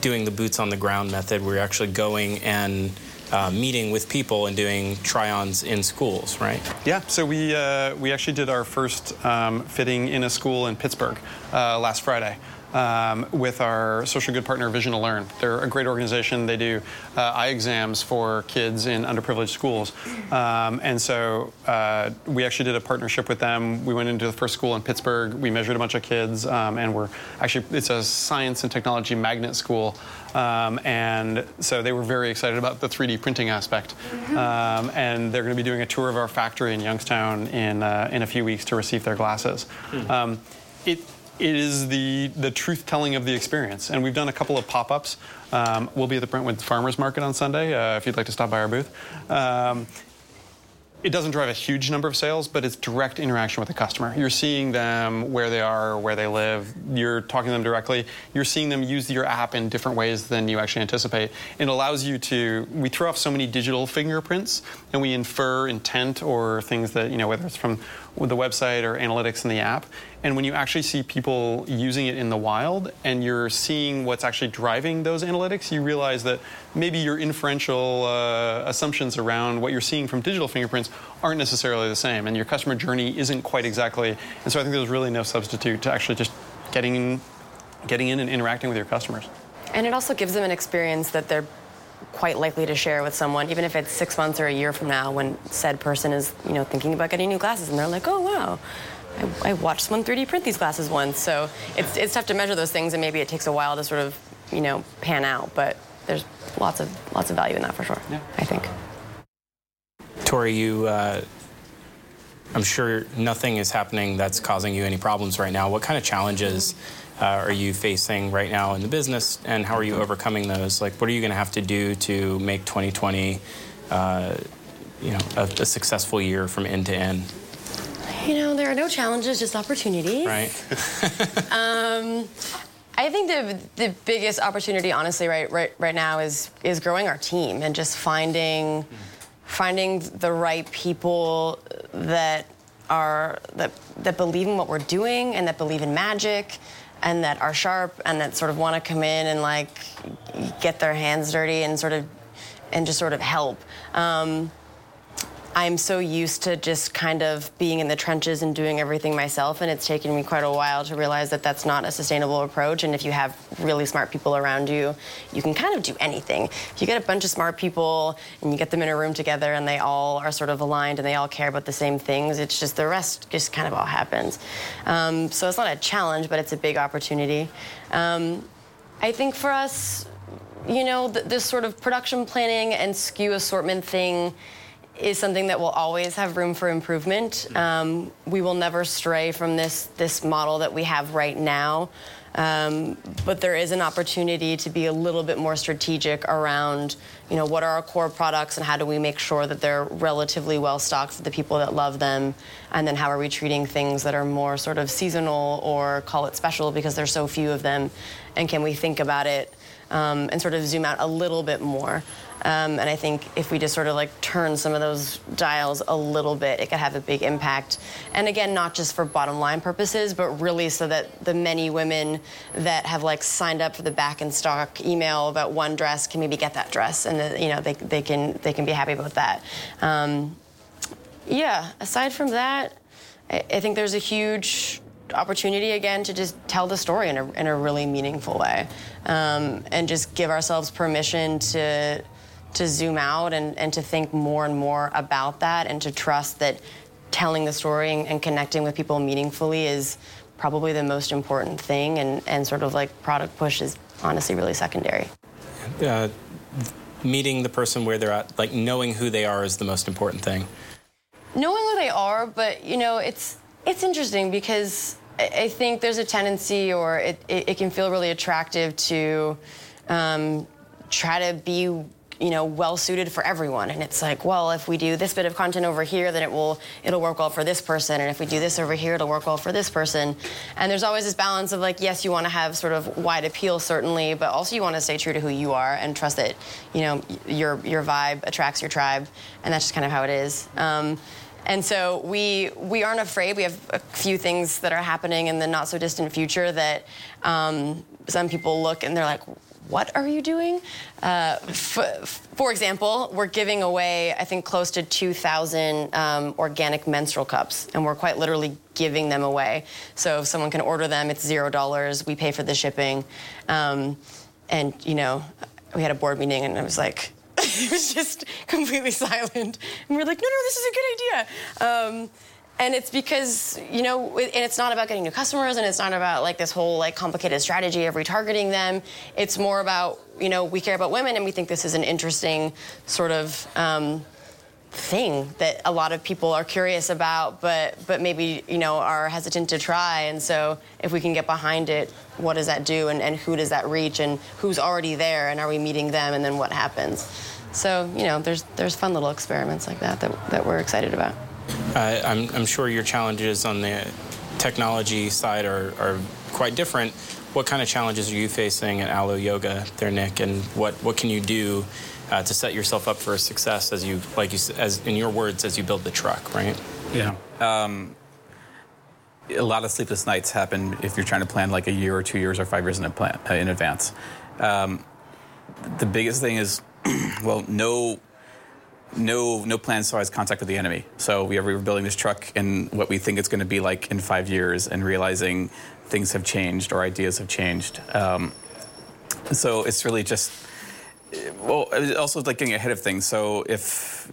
doing the boots on the ground method, where you're actually going and uh, meeting with people and doing try-ons in schools, right? Yeah. So we uh, we actually did our first um, fitting in a school in Pittsburgh uh, last Friday um, with our social good partner Vision to Learn. They're a great organization. They do uh, eye exams for kids in underprivileged schools. Um, and so uh, we actually did a partnership with them. We went into the first school in Pittsburgh. We measured a bunch of kids, um, and we're actually, it's a science and technology magnet school. Um, and so they were very excited about the 3D printing aspect. Um, and they're going to be doing a tour of our factory in Youngstown in, uh, in a few weeks to receive their glasses. Um, it, it is the, the truth telling of the experience. And we've done a couple of pop ups. Um, we'll be at the Brentwood Farmers Market on Sunday uh, if you'd like to stop by our booth. Um, it doesn't drive a huge number of sales, but it's direct interaction with the customer. You're seeing them where they are, where they live. You're talking to them directly. You're seeing them use your app in different ways than you actually anticipate. It allows you to. We throw off so many digital fingerprints, and we infer intent or things that you know, whether it's from the website or analytics in the app. And when you actually see people using it in the wild and you're seeing what's actually driving those analytics, you realize that maybe your inferential uh, assumptions around what you're seeing from digital fingerprints aren't necessarily the same. And your customer journey isn't quite exactly. And so I think there's really no substitute to actually just getting in, getting in and interacting with your customers. And it also gives them an experience that they're quite likely to share with someone, even if it's six months or a year from now, when said person is, you know, thinking about getting new glasses, and they're like, "Oh wow, I, I watched someone 3D print these glasses once." So it's it's tough to measure those things, and maybe it takes a while to sort of, you know, pan out. But there's lots of lots of value in that for sure. Yeah. I think. Tori, you. Uh, I'm sure nothing is happening that's causing you any problems right now. What kind of challenges uh, are you facing right now in the business, and how are you overcoming those? Like, what are you going to have to do to make 2020, uh, you know, a, a successful year from end to end? You know, there are no challenges, just opportunities. Right. I think the the biggest opportunity, honestly, right right right now is is growing our team and just finding finding the right people that are that that believe in what we're doing and that believe in magic and that are sharp and that sort of want to come in and like get their hands dirty and sort of and just sort of help. Um, I'm so used to just kind of being in the trenches and doing everything myself, and it's taken me quite a while to realize that that's not a sustainable approach. And if you have really smart people around you, you can kind of do anything. If you get a bunch of smart people and you get them in a room together and they all are sort of aligned and they all care about the same things, it's just the rest just kind of all happens. Um, so it's not a challenge, but it's a big opportunity. Um, I think for us, you know, th- this sort of production planning and SKU assortment thing is something that will always have room for improvement. Um, we will never stray from this this model that we have right now. Um, but there is an opportunity to be a little bit more strategic around, you know, what are our core products and how do we make sure that they're relatively well stocked for the people that love them, and then how are we treating things that are more sort of seasonal or call it special because there's so few of them, and can we think about it um, and sort of zoom out a little bit more. Um, and I think if we just sort of like turn some of those dials a little bit, it could have a big impact. And again, not just for bottom line purposes, but really so that the many women that have like signed up for the back in stock email about one dress can maybe get that dress, and the, you know they, they can they can be happy about that. Um, yeah. Aside from that, I, I think there's a huge opportunity again to just tell the story in a, in a really meaningful way um, and just give ourselves permission to to zoom out and, and to think more and more about that and to trust that telling the story and, and connecting with people meaningfully is probably the most important thing and, and sort of like product push is honestly really secondary. Uh, meeting the person where they're at like knowing who they are is the most important thing. Knowing who they are but you know it's it's interesting because I think there's a tendency, or it, it, it can feel really attractive to um, try to be you know well suited for everyone. And it's like well if we do this bit of content over here then it will it'll work well for this person. And if we do this over here it'll work well for this person. And there's always this balance of like yes you want to have sort of wide appeal certainly but also you want to stay true to who you are and trust that you know your your vibe attracts your tribe. And that's just kind of how it is. Um, and so we we aren't afraid. We have a few things that are happening in the not so distant future that um, some people look and they're like, "What are you doing?" Uh, for example, we're giving away I think close to 2,000 um, organic menstrual cups, and we're quite literally giving them away. So if someone can order them, it's zero dollars. We pay for the shipping, um, and you know, we had a board meeting, and I was like it was just completely silent. And we are like, no, no, this is a good idea. Um, and it's because you know and it's not about getting new customers and it's not about like this whole like complicated strategy of retargeting them it's more about you know we care about women and we think this is an interesting sort of um, thing that a lot of people are curious about, but but maybe you know are hesitant to try. And so if we can get behind it, what does that do, and, and who does that reach, and who's already there, and are we meeting them, and then what happens? So you know, there's there's fun little experiments like that that, that we're excited about. Uh, I'm, I'm sure your challenges on the technology side are, are quite different. What kind of challenges are you facing at Alo Yoga there, Nick? And what, what can you do uh, to set yourself up for success as you, like you, as in your words, as you build the truck, right? Yeah. Um, a lot of sleepless nights happen if you're trying to plan like a year or two years or five years in, plan, uh, in advance. Um, the biggest thing is, well, no, no, no plans so as contact with the enemy. So we, are, we were building this truck and what we think it's going to be like in five years, and realizing things have changed or ideas have changed. Um, so it's really just well, also like getting ahead of things. So if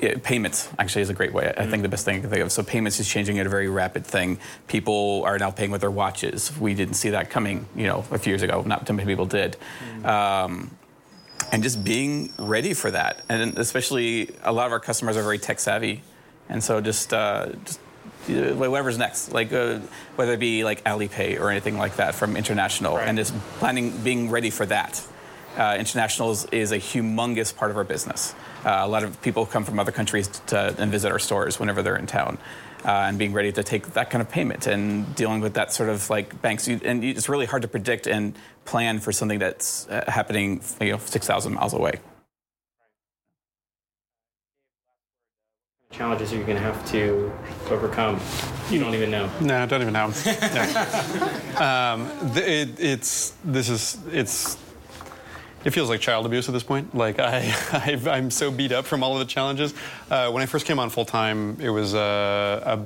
yeah, payments actually is a great way. I think the best thing I can think of. So payments is changing at a very rapid thing. People are now paying with their watches. We didn't see that coming, you know, a few years ago. Not too many people did. Mm-hmm. Um, and just being ready for that, and especially a lot of our customers are very tech savvy, and so just uh, just whatever's next, like uh, whether it be like Alipay or anything like that from international, right. and just planning, being ready for that uh, international is, is, a humongous part of our business. Uh, a lot of people come from other countries to, and visit our stores whenever they're in town. Uh, and being ready to take that kind of payment and dealing with that sort of like banks. And it's really hard to predict and plan for something that's uh, happening you know, 6,000 miles away. challenges are you going to have to overcome? You don't even know. No, I don't even know. um, it, it's this is it's it feels like child abuse at this point. Like I, i am so beat up from all of the challenges. Uh, when I first came on full time, it was uh,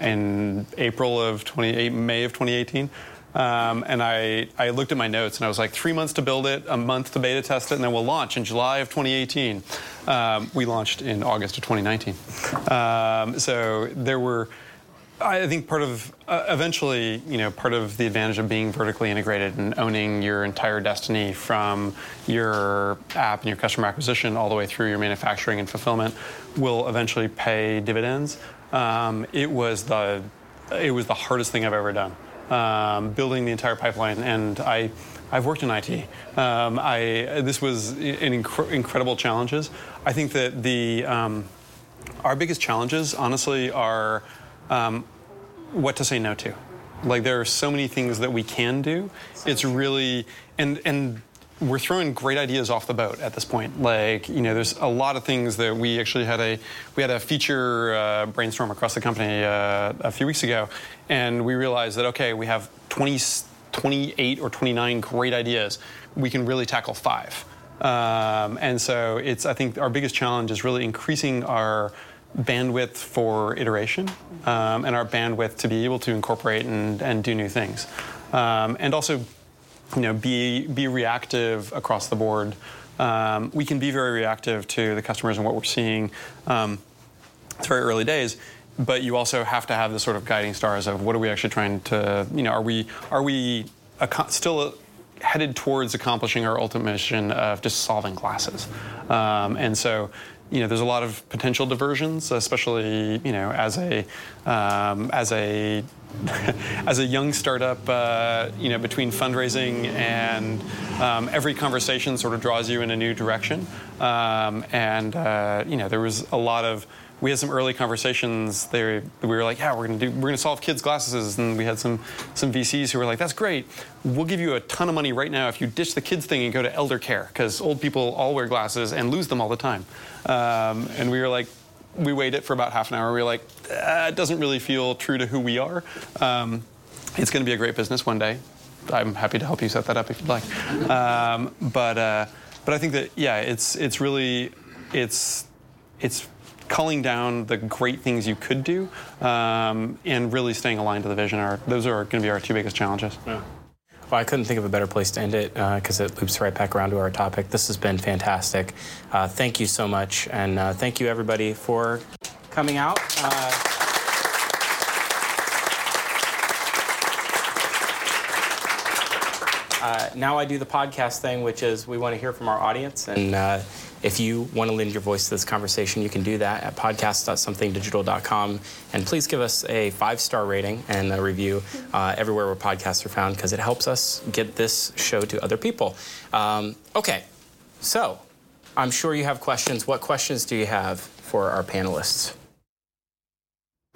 a, in April of 20, May of 2018. Um, and I, I looked at my notes and I was like, three months to build it, a month to beta test it, and then we'll launch in July of 2018. Um, we launched in August of 2019. Um, so there were I think part of uh, eventually, you know, part of the advantage of being vertically integrated and owning your entire destiny from your app and your customer acquisition all the way through your manufacturing and fulfillment will eventually pay dividends. Um, it was the it was the hardest thing I've ever done. Um, building the entire pipeline, and I I've worked in IT. Um, I this was an inc- incredible challenges. I think that the um, our biggest challenges, honestly, are um, what to say no to. Like there are so many things that we can do. It's really and and we're throwing great ideas off the boat at this point. Like, you know, there's a lot of things that we actually had a we had a feature uh, brainstorm across the company uh, a few weeks ago, and we realized that okay, we have 20, 28 or 29 great ideas. We can really tackle five. Um, and so it's I think our biggest challenge is really increasing our bandwidth for iteration um, and our bandwidth to be able to incorporate and, and do new things. Um, and also you know, be be reactive across the board. Um, we can be very reactive to the customers and what we're seeing. Um, it's very early days, but you also have to have the sort of guiding stars of what are we actually trying to, you know, are we are we still headed towards accomplishing our ultimate mission of just solving glasses? Um, and so you know, there's a lot of potential diversions, especially you know, as a um, as a as a young startup, uh, you know, between fundraising and um, every conversation sort of draws you in a new direction. Um, and uh, you know, there was a lot of we had some early conversations there. We were like, yeah, we're gonna do, we're gonna solve kids' glasses, and we had some some VCs who were like, that's great. We'll give you a ton of money right now if you ditch the kids thing and go to elder care, because old people all wear glasses and lose them all the time. Um, and we were like, we weighed it for about half an hour. We were like, ah, it doesn't really feel true to who we are. Um, it's going to be a great business one day. I'm happy to help you set that up if you'd like. Um, but uh, but I think that yeah, it's it's really it's it's culling down the great things you could do um, and really staying aligned to the vision are those are going to be our two biggest challenges. Yeah. Well, I couldn't think of a better place to end it because uh, it loops right back around to our topic. This has been fantastic. Uh, thank you so much, and uh, thank you everybody for coming out. Uh, uh, now I do the podcast thing, which is we want to hear from our audience and uh, if you want to lend your voice to this conversation, you can do that at podcast.somethingdigital.com. And please give us a five star rating and a review uh, everywhere where podcasts are found because it helps us get this show to other people. Um, okay, so I'm sure you have questions. What questions do you have for our panelists?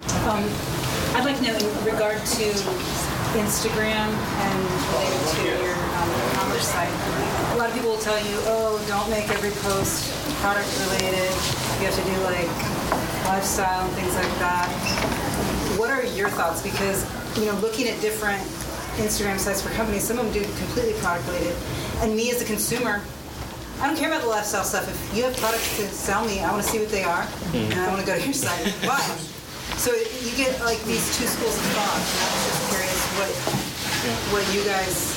Um, I'd like to know in regard to Instagram and related to your um, commerce site a lot of people will tell you, oh, don't make every post product related. You have to do like lifestyle and things like that. What are your thoughts? Because you know, looking at different Instagram sites for companies, some of them do completely product related. And me as a consumer, I don't care about the lifestyle stuff. If you have products to sell me, I want to see what they are, mm-hmm. and I want to go to your site buy. So you get like these two schools of thought. And I was just curious what yeah. what you guys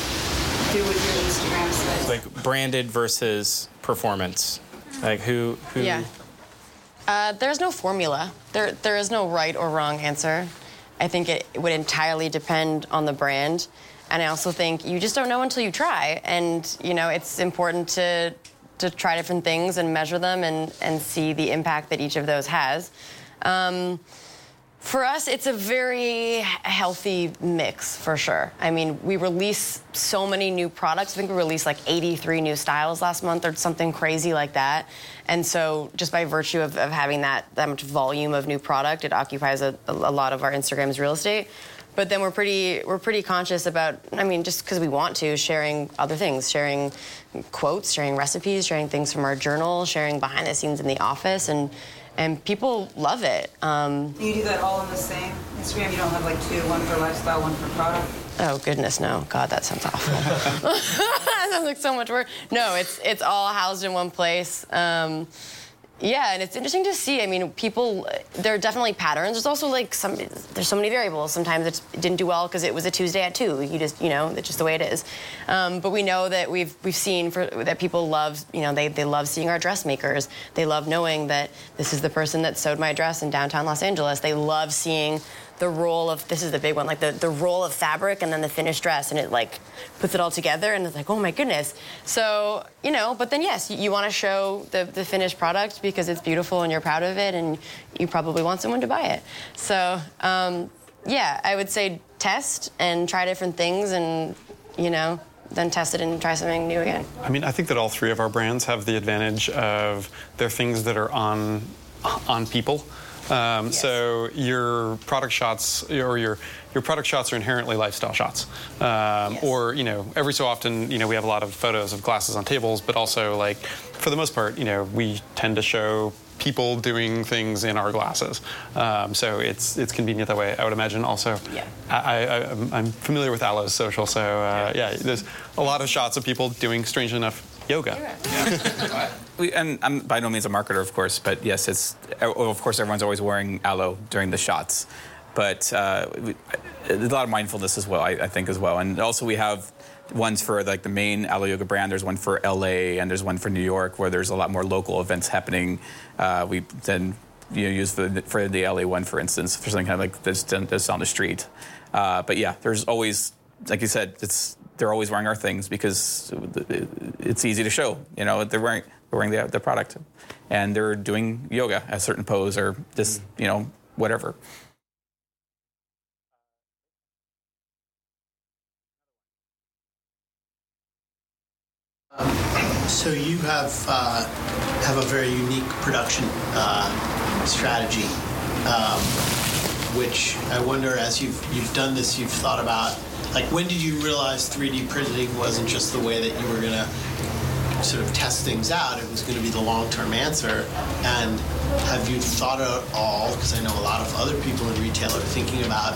do with your Instagram site? Like branded versus performance. Like who who Yeah. Uh, there's no formula. There there is no right or wrong answer. I think it would entirely depend on the brand. And I also think you just don't know until you try. And you know, it's important to to try different things and measure them and, and see the impact that each of those has. Um, for us, it's a very healthy mix for sure. I mean, we release so many new products. I think we released like 83 new styles last month or something crazy like that. And so, just by virtue of, of having that, that much volume of new product, it occupies a, a lot of our Instagram's real estate. But then we're pretty we're pretty conscious about. I mean, just because we want to, sharing other things, sharing quotes, sharing recipes, sharing things from our journal, sharing behind the scenes in the office, and and people love it. Um, you do that all in the same Instagram? You don't have like two, one for lifestyle, one for product? Oh goodness, no! God, that sounds awful. that sounds like so much work. No, it's it's all housed in one place. Um, yeah, and it's interesting to see. I mean, people, there are definitely patterns. There's also like some, there's so many variables. Sometimes it didn't do well because it was a Tuesday at two. You just, you know, it's just the way it is. Um, but we know that we've we've seen for, that people love, you know, they they love seeing our dressmakers. They love knowing that this is the person that sewed my dress in downtown Los Angeles. They love seeing the roll of this is the big one like the, the roll of fabric and then the finished dress and it like puts it all together and it's like oh my goodness. So you know but then yes you, you want to show the, the finished product because it's beautiful and you're proud of it and you probably want someone to buy it. So um, yeah i would say test and try different things and you know then test it and try something new again. I mean i think that all three of our brands have the advantage of they're things that are on on people Um, Yes. So your product shots or your your product shots are inherently lifestyle shots. Um, Yes. Or you know, every so often, you know, we have a lot of photos of glasses on tables, but also like for the most part, you know, we tend to show people doing things in our glasses. Um, so it's it's convenient that way. I would imagine also. Yeah. I, I, I'm- I'm familiar with Alo's social, so uh, yeah, there's a lot of shots of people doing, strangely enough, yoga. We, and I'm by no means a marketer, of course, but yes, it's of course everyone's always wearing Alo during the shots, but uh, we, there's a lot of mindfulness as well, I, I think as well, and also we have ones for like the main Alo yoga brand. There's one for LA and there's one for New York where there's a lot more local events happening. Uh, we then you know, use the, for the LA one, for instance, for something kind of like this, this on the street. Uh, but yeah, there's always, like you said, it's they're always wearing our things because it's easy to show. You know, they're wearing they're wearing the, the product, and they're doing yoga a certain pose or just you know whatever. So you have uh, have a very unique production uh, strategy, um, which I wonder as you've you've done this, you've thought about like when did you realize 3D printing wasn't just the way that you were gonna sort of test things out; it was going to be the long term answer. And have you thought at all? Because I know a lot of other people in retail are thinking about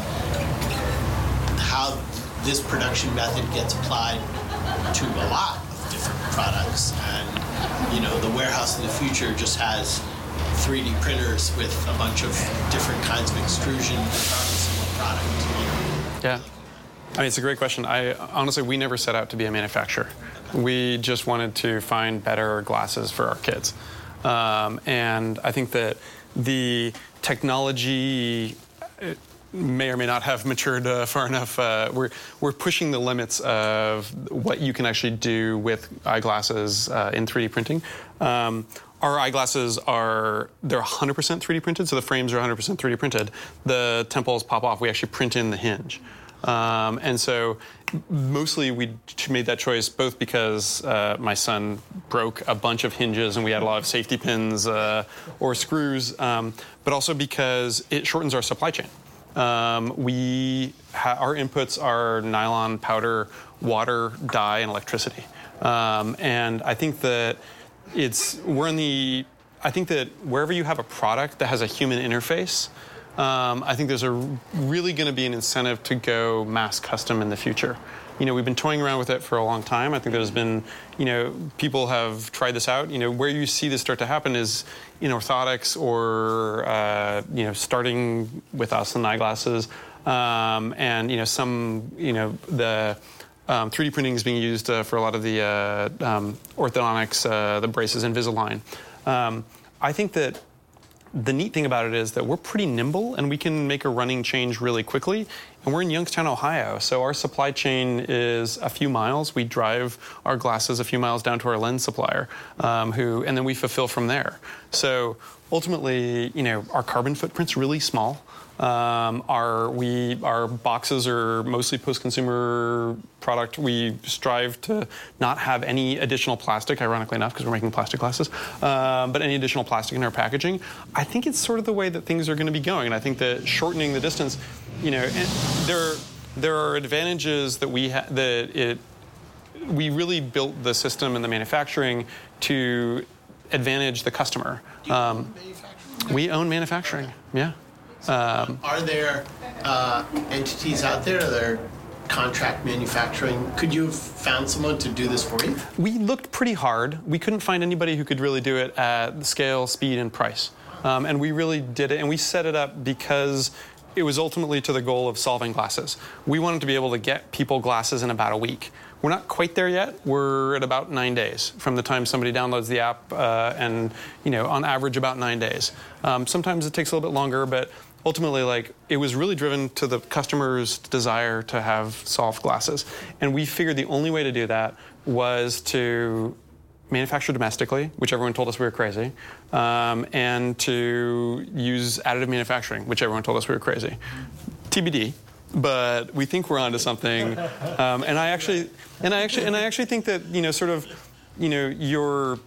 how this production method gets applied to a lot of different products and you know the warehouse of the future just has 3d printers with a bunch of different kinds of extrusion regardless of what product you know. Yeah. I mean, it's a great question. I honestly, we never set out to be a manufacturer. We just wanted to find better glasses for our kids, um, and I think that the technology uh, may or may not have matured uh, far enough. Uh, we're we're pushing the limits of what you can actually do with eyeglasses uh, in 3D printing. Um, our eyeglasses are they're 100% 3D printed, so the frames are 100% 3D printed. The temples pop off. We actually print in the hinge. Um, and so mostly we made that choice both because uh, my son broke a bunch of hinges and we had a lot of safety pins uh, or screws, um, but also because it shortens our supply chain. Um, we ha- our inputs are nylon, powder, water, dye, and electricity. Um, and I think that it's we're in the I think that wherever you have a product that has a human interface, um, I think there's a really going to be an incentive to go mass custom in the future. You know, we've been toying around with it for a long time. I think there's been, you know, people have tried this out. You know, where you see this start to happen is in orthotics or, uh, you know, starting with us in eyeglasses. Um, and, you know, some, you know, the um, 3D printing is being used uh, for a lot of the uh, um, orthodontics, uh, the braces, Invisalign. Um, I think that the neat thing about it is that we're pretty nimble and we can make a running change really quickly. And we're in Youngstown, Ohio, so our supply chain is a few miles. We drive our glasses a few miles down to our lens supplier, um, who, and then we fulfill from there. So ultimately, you know, our carbon footprint's really small. Um, our we our boxes are mostly post-consumer product. We strive to not have any additional plastic, ironically enough, because we're making plastic glasses. Um, but any additional plastic in our packaging, I think it's sort of the way that things are going to be going. And I think that shortening the distance, you know, and there there are advantages that we ha- that it we really built the system and the manufacturing to advantage the customer. Um, we own manufacturing. Yeah. Um, are there uh, entities out there that are contract manufacturing could you have found someone to do this for you we looked pretty hard. We couldn't find anybody who could really do it at the scale, speed, and price. Um, and we really did it, and we set it up because it was ultimately to the goal of solving glasses. We wanted to be able to get people glasses in about a week. We're not quite there yet. We're at about nine days from the time somebody downloads the app, uh, and you know, on average, about nine days. Um, sometimes it takes a little bit longer, but ultimately like it was really driven to the customer's desire to have soft glasses. And we figured the only way to do that was to manufacture domestically which everyone told us we were crazy um, and to use additive manufacturing which everyone told us we were crazy. Tbd but we think we're onto something. Um, and i actually and i actually and i actually think that you know sort of you know your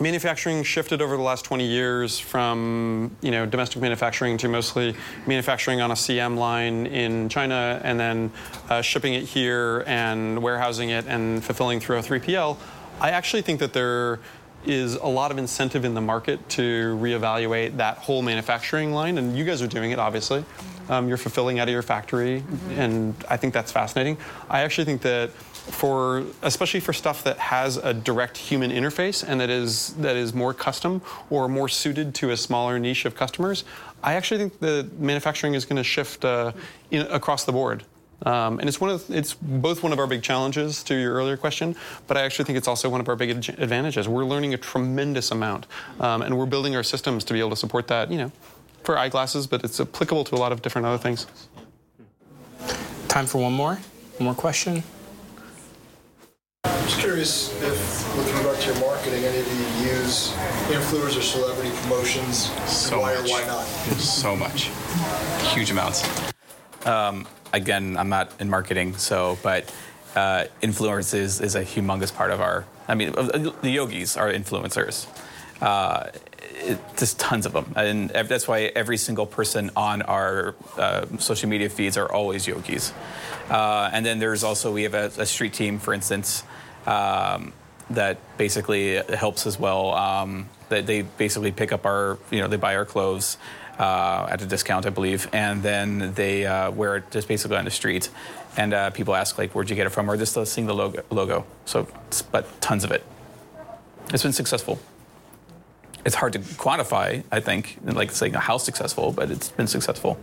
manufacturing shifted over the last 20 years from you know domestic manufacturing to mostly manufacturing on a CM line in China and then uh, shipping it here and warehousing it and fulfilling through a 3PL. I actually think that there is a lot of incentive in the market to reevaluate that whole manufacturing line, and you guys are doing it obviously. Um, you're fulfilling out of your factory, mm-hmm. and I think that's fascinating. I actually think that for especially for stuff that has a direct human interface and that is that is more custom or more suited to a smaller niche of customers, I actually think the manufacturing is going to shift uh, in, across the board. Um, and it's one of it's both one of our big challenges to your earlier question, but I actually think it's also one of our big ad- advantages. We're learning a tremendous amount, um, and we're building our systems to be able to support that. You know, for eyeglasses, but it's applicable to a lot of different other things. Time for one more. One more question. I'm just curious if, with regard to your marketing, any of you use influencers or celebrity promotions? So why much. or why not? So much. Huge amounts. Um, again, I'm not in marketing, so, but uh, influence is, is a humongous part of our, I mean, the yogis are influencers. Uh, it, just tons of them. And that's why every single person on our uh, social media feeds are always yogis. Uh, and then there's also, we have a, a street team, for instance, um, that basically helps as well. Um, that they basically pick up our, you know, they buy our clothes uh, at a discount, I believe, and then they uh, wear it just basically on the street. And uh, people ask, like, where'd you get it from? Or just seeing the logo. logo. So, but tons of it. It's been successful. It's hard to quantify, I think, like saying how successful, but it's been successful.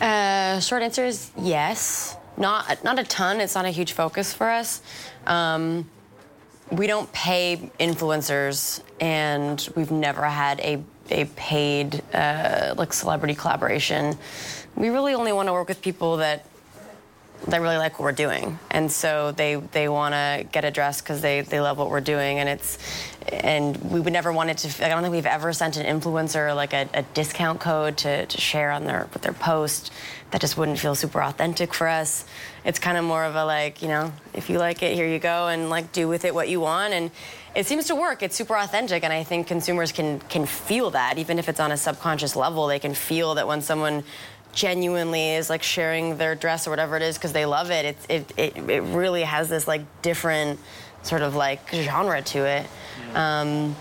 Uh, short answer is yes. Not not a ton. It's not a huge focus for us. Um, we don't pay influencers, and we've never had a a paid uh, like celebrity collaboration. We really only want to work with people that that really like what we're doing, and so they they want to get a dress because they they love what we're doing, and it's and we would never want it to. Like, I don't think we've ever sent an influencer like a, a discount code to, to share on their with their post. That just wouldn't feel super authentic for us. It's kind of more of a like you know if you like it, here you go, and like do with it what you want and it seems to work. It's super authentic, and I think consumers can can feel that, even if it's on a subconscious level. They can feel that when someone genuinely is like sharing their dress or whatever it is because they love it. It, it it it really has this like different sort of like genre to it. Um,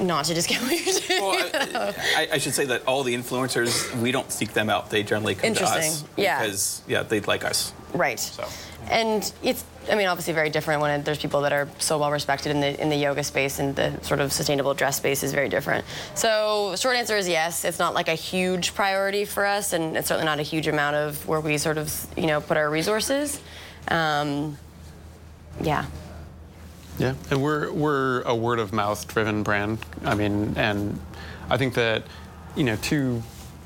not to discount what you're doing. Well, I, I, should say that all the influencers, we don't seek them out. They generally come to us. Yeah. Because, yeah, they like us. Right. So. And it's, I mean, obviously very different when there's people that are so well respected in the in the yoga space and the sort of sustainable dress space is very different. So, short answer is yes. It's not like a huge priority for us, and it's certainly not a huge amount of where we sort of you know put our resources. Um, yeah. Yeah, and we're we're a word of mouth driven brand. I mean, and I think that you know to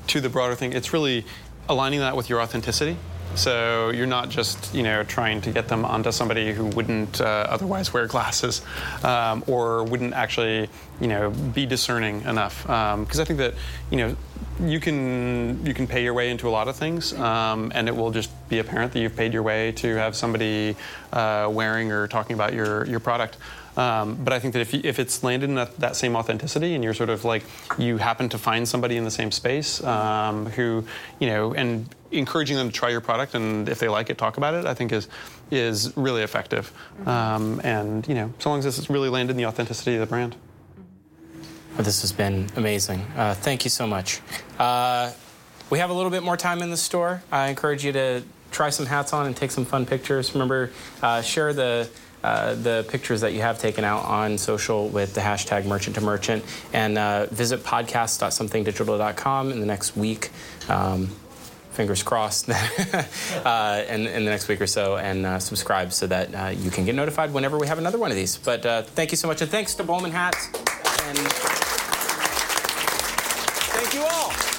to the broader thing, it's really aligning that with your authenticity. So you're not just you know trying to get them onto somebody who wouldn't uh, otherwise wear glasses um, or wouldn't actually you know be discerning enough. Because um, I think that you know you can you can pay your way into a lot of things, um, and it will just be apparent that you've paid your way to have somebody uh, wearing or talking about your your product. Um, but I think that if, if it's landed in that, that, same authenticity and you're sort of like, you happen to find somebody in the same space um, who, you know, and encouraging them to try your product and if they like it, talk about it, I think is is really effective. Um, and, you know, so long as it's really landed in the authenticity of the brand. Well, this has been amazing. Uh, thank you so much. Uh, we have a little bit more time in the store. I encourage you to try some hats on and take some fun pictures. Remember, uh, share the uh, the pictures that you have taken out on social with the hashtag merchant to merchant and uh, visit podcast.somethingdigital.com in the next week. Um, fingers crossed, uh, in, in the next week or so, and uh, subscribe so that uh, you can get notified whenever we have another one of these. But uh, thank you so much, and thanks to Bowman Hats. And thank you all.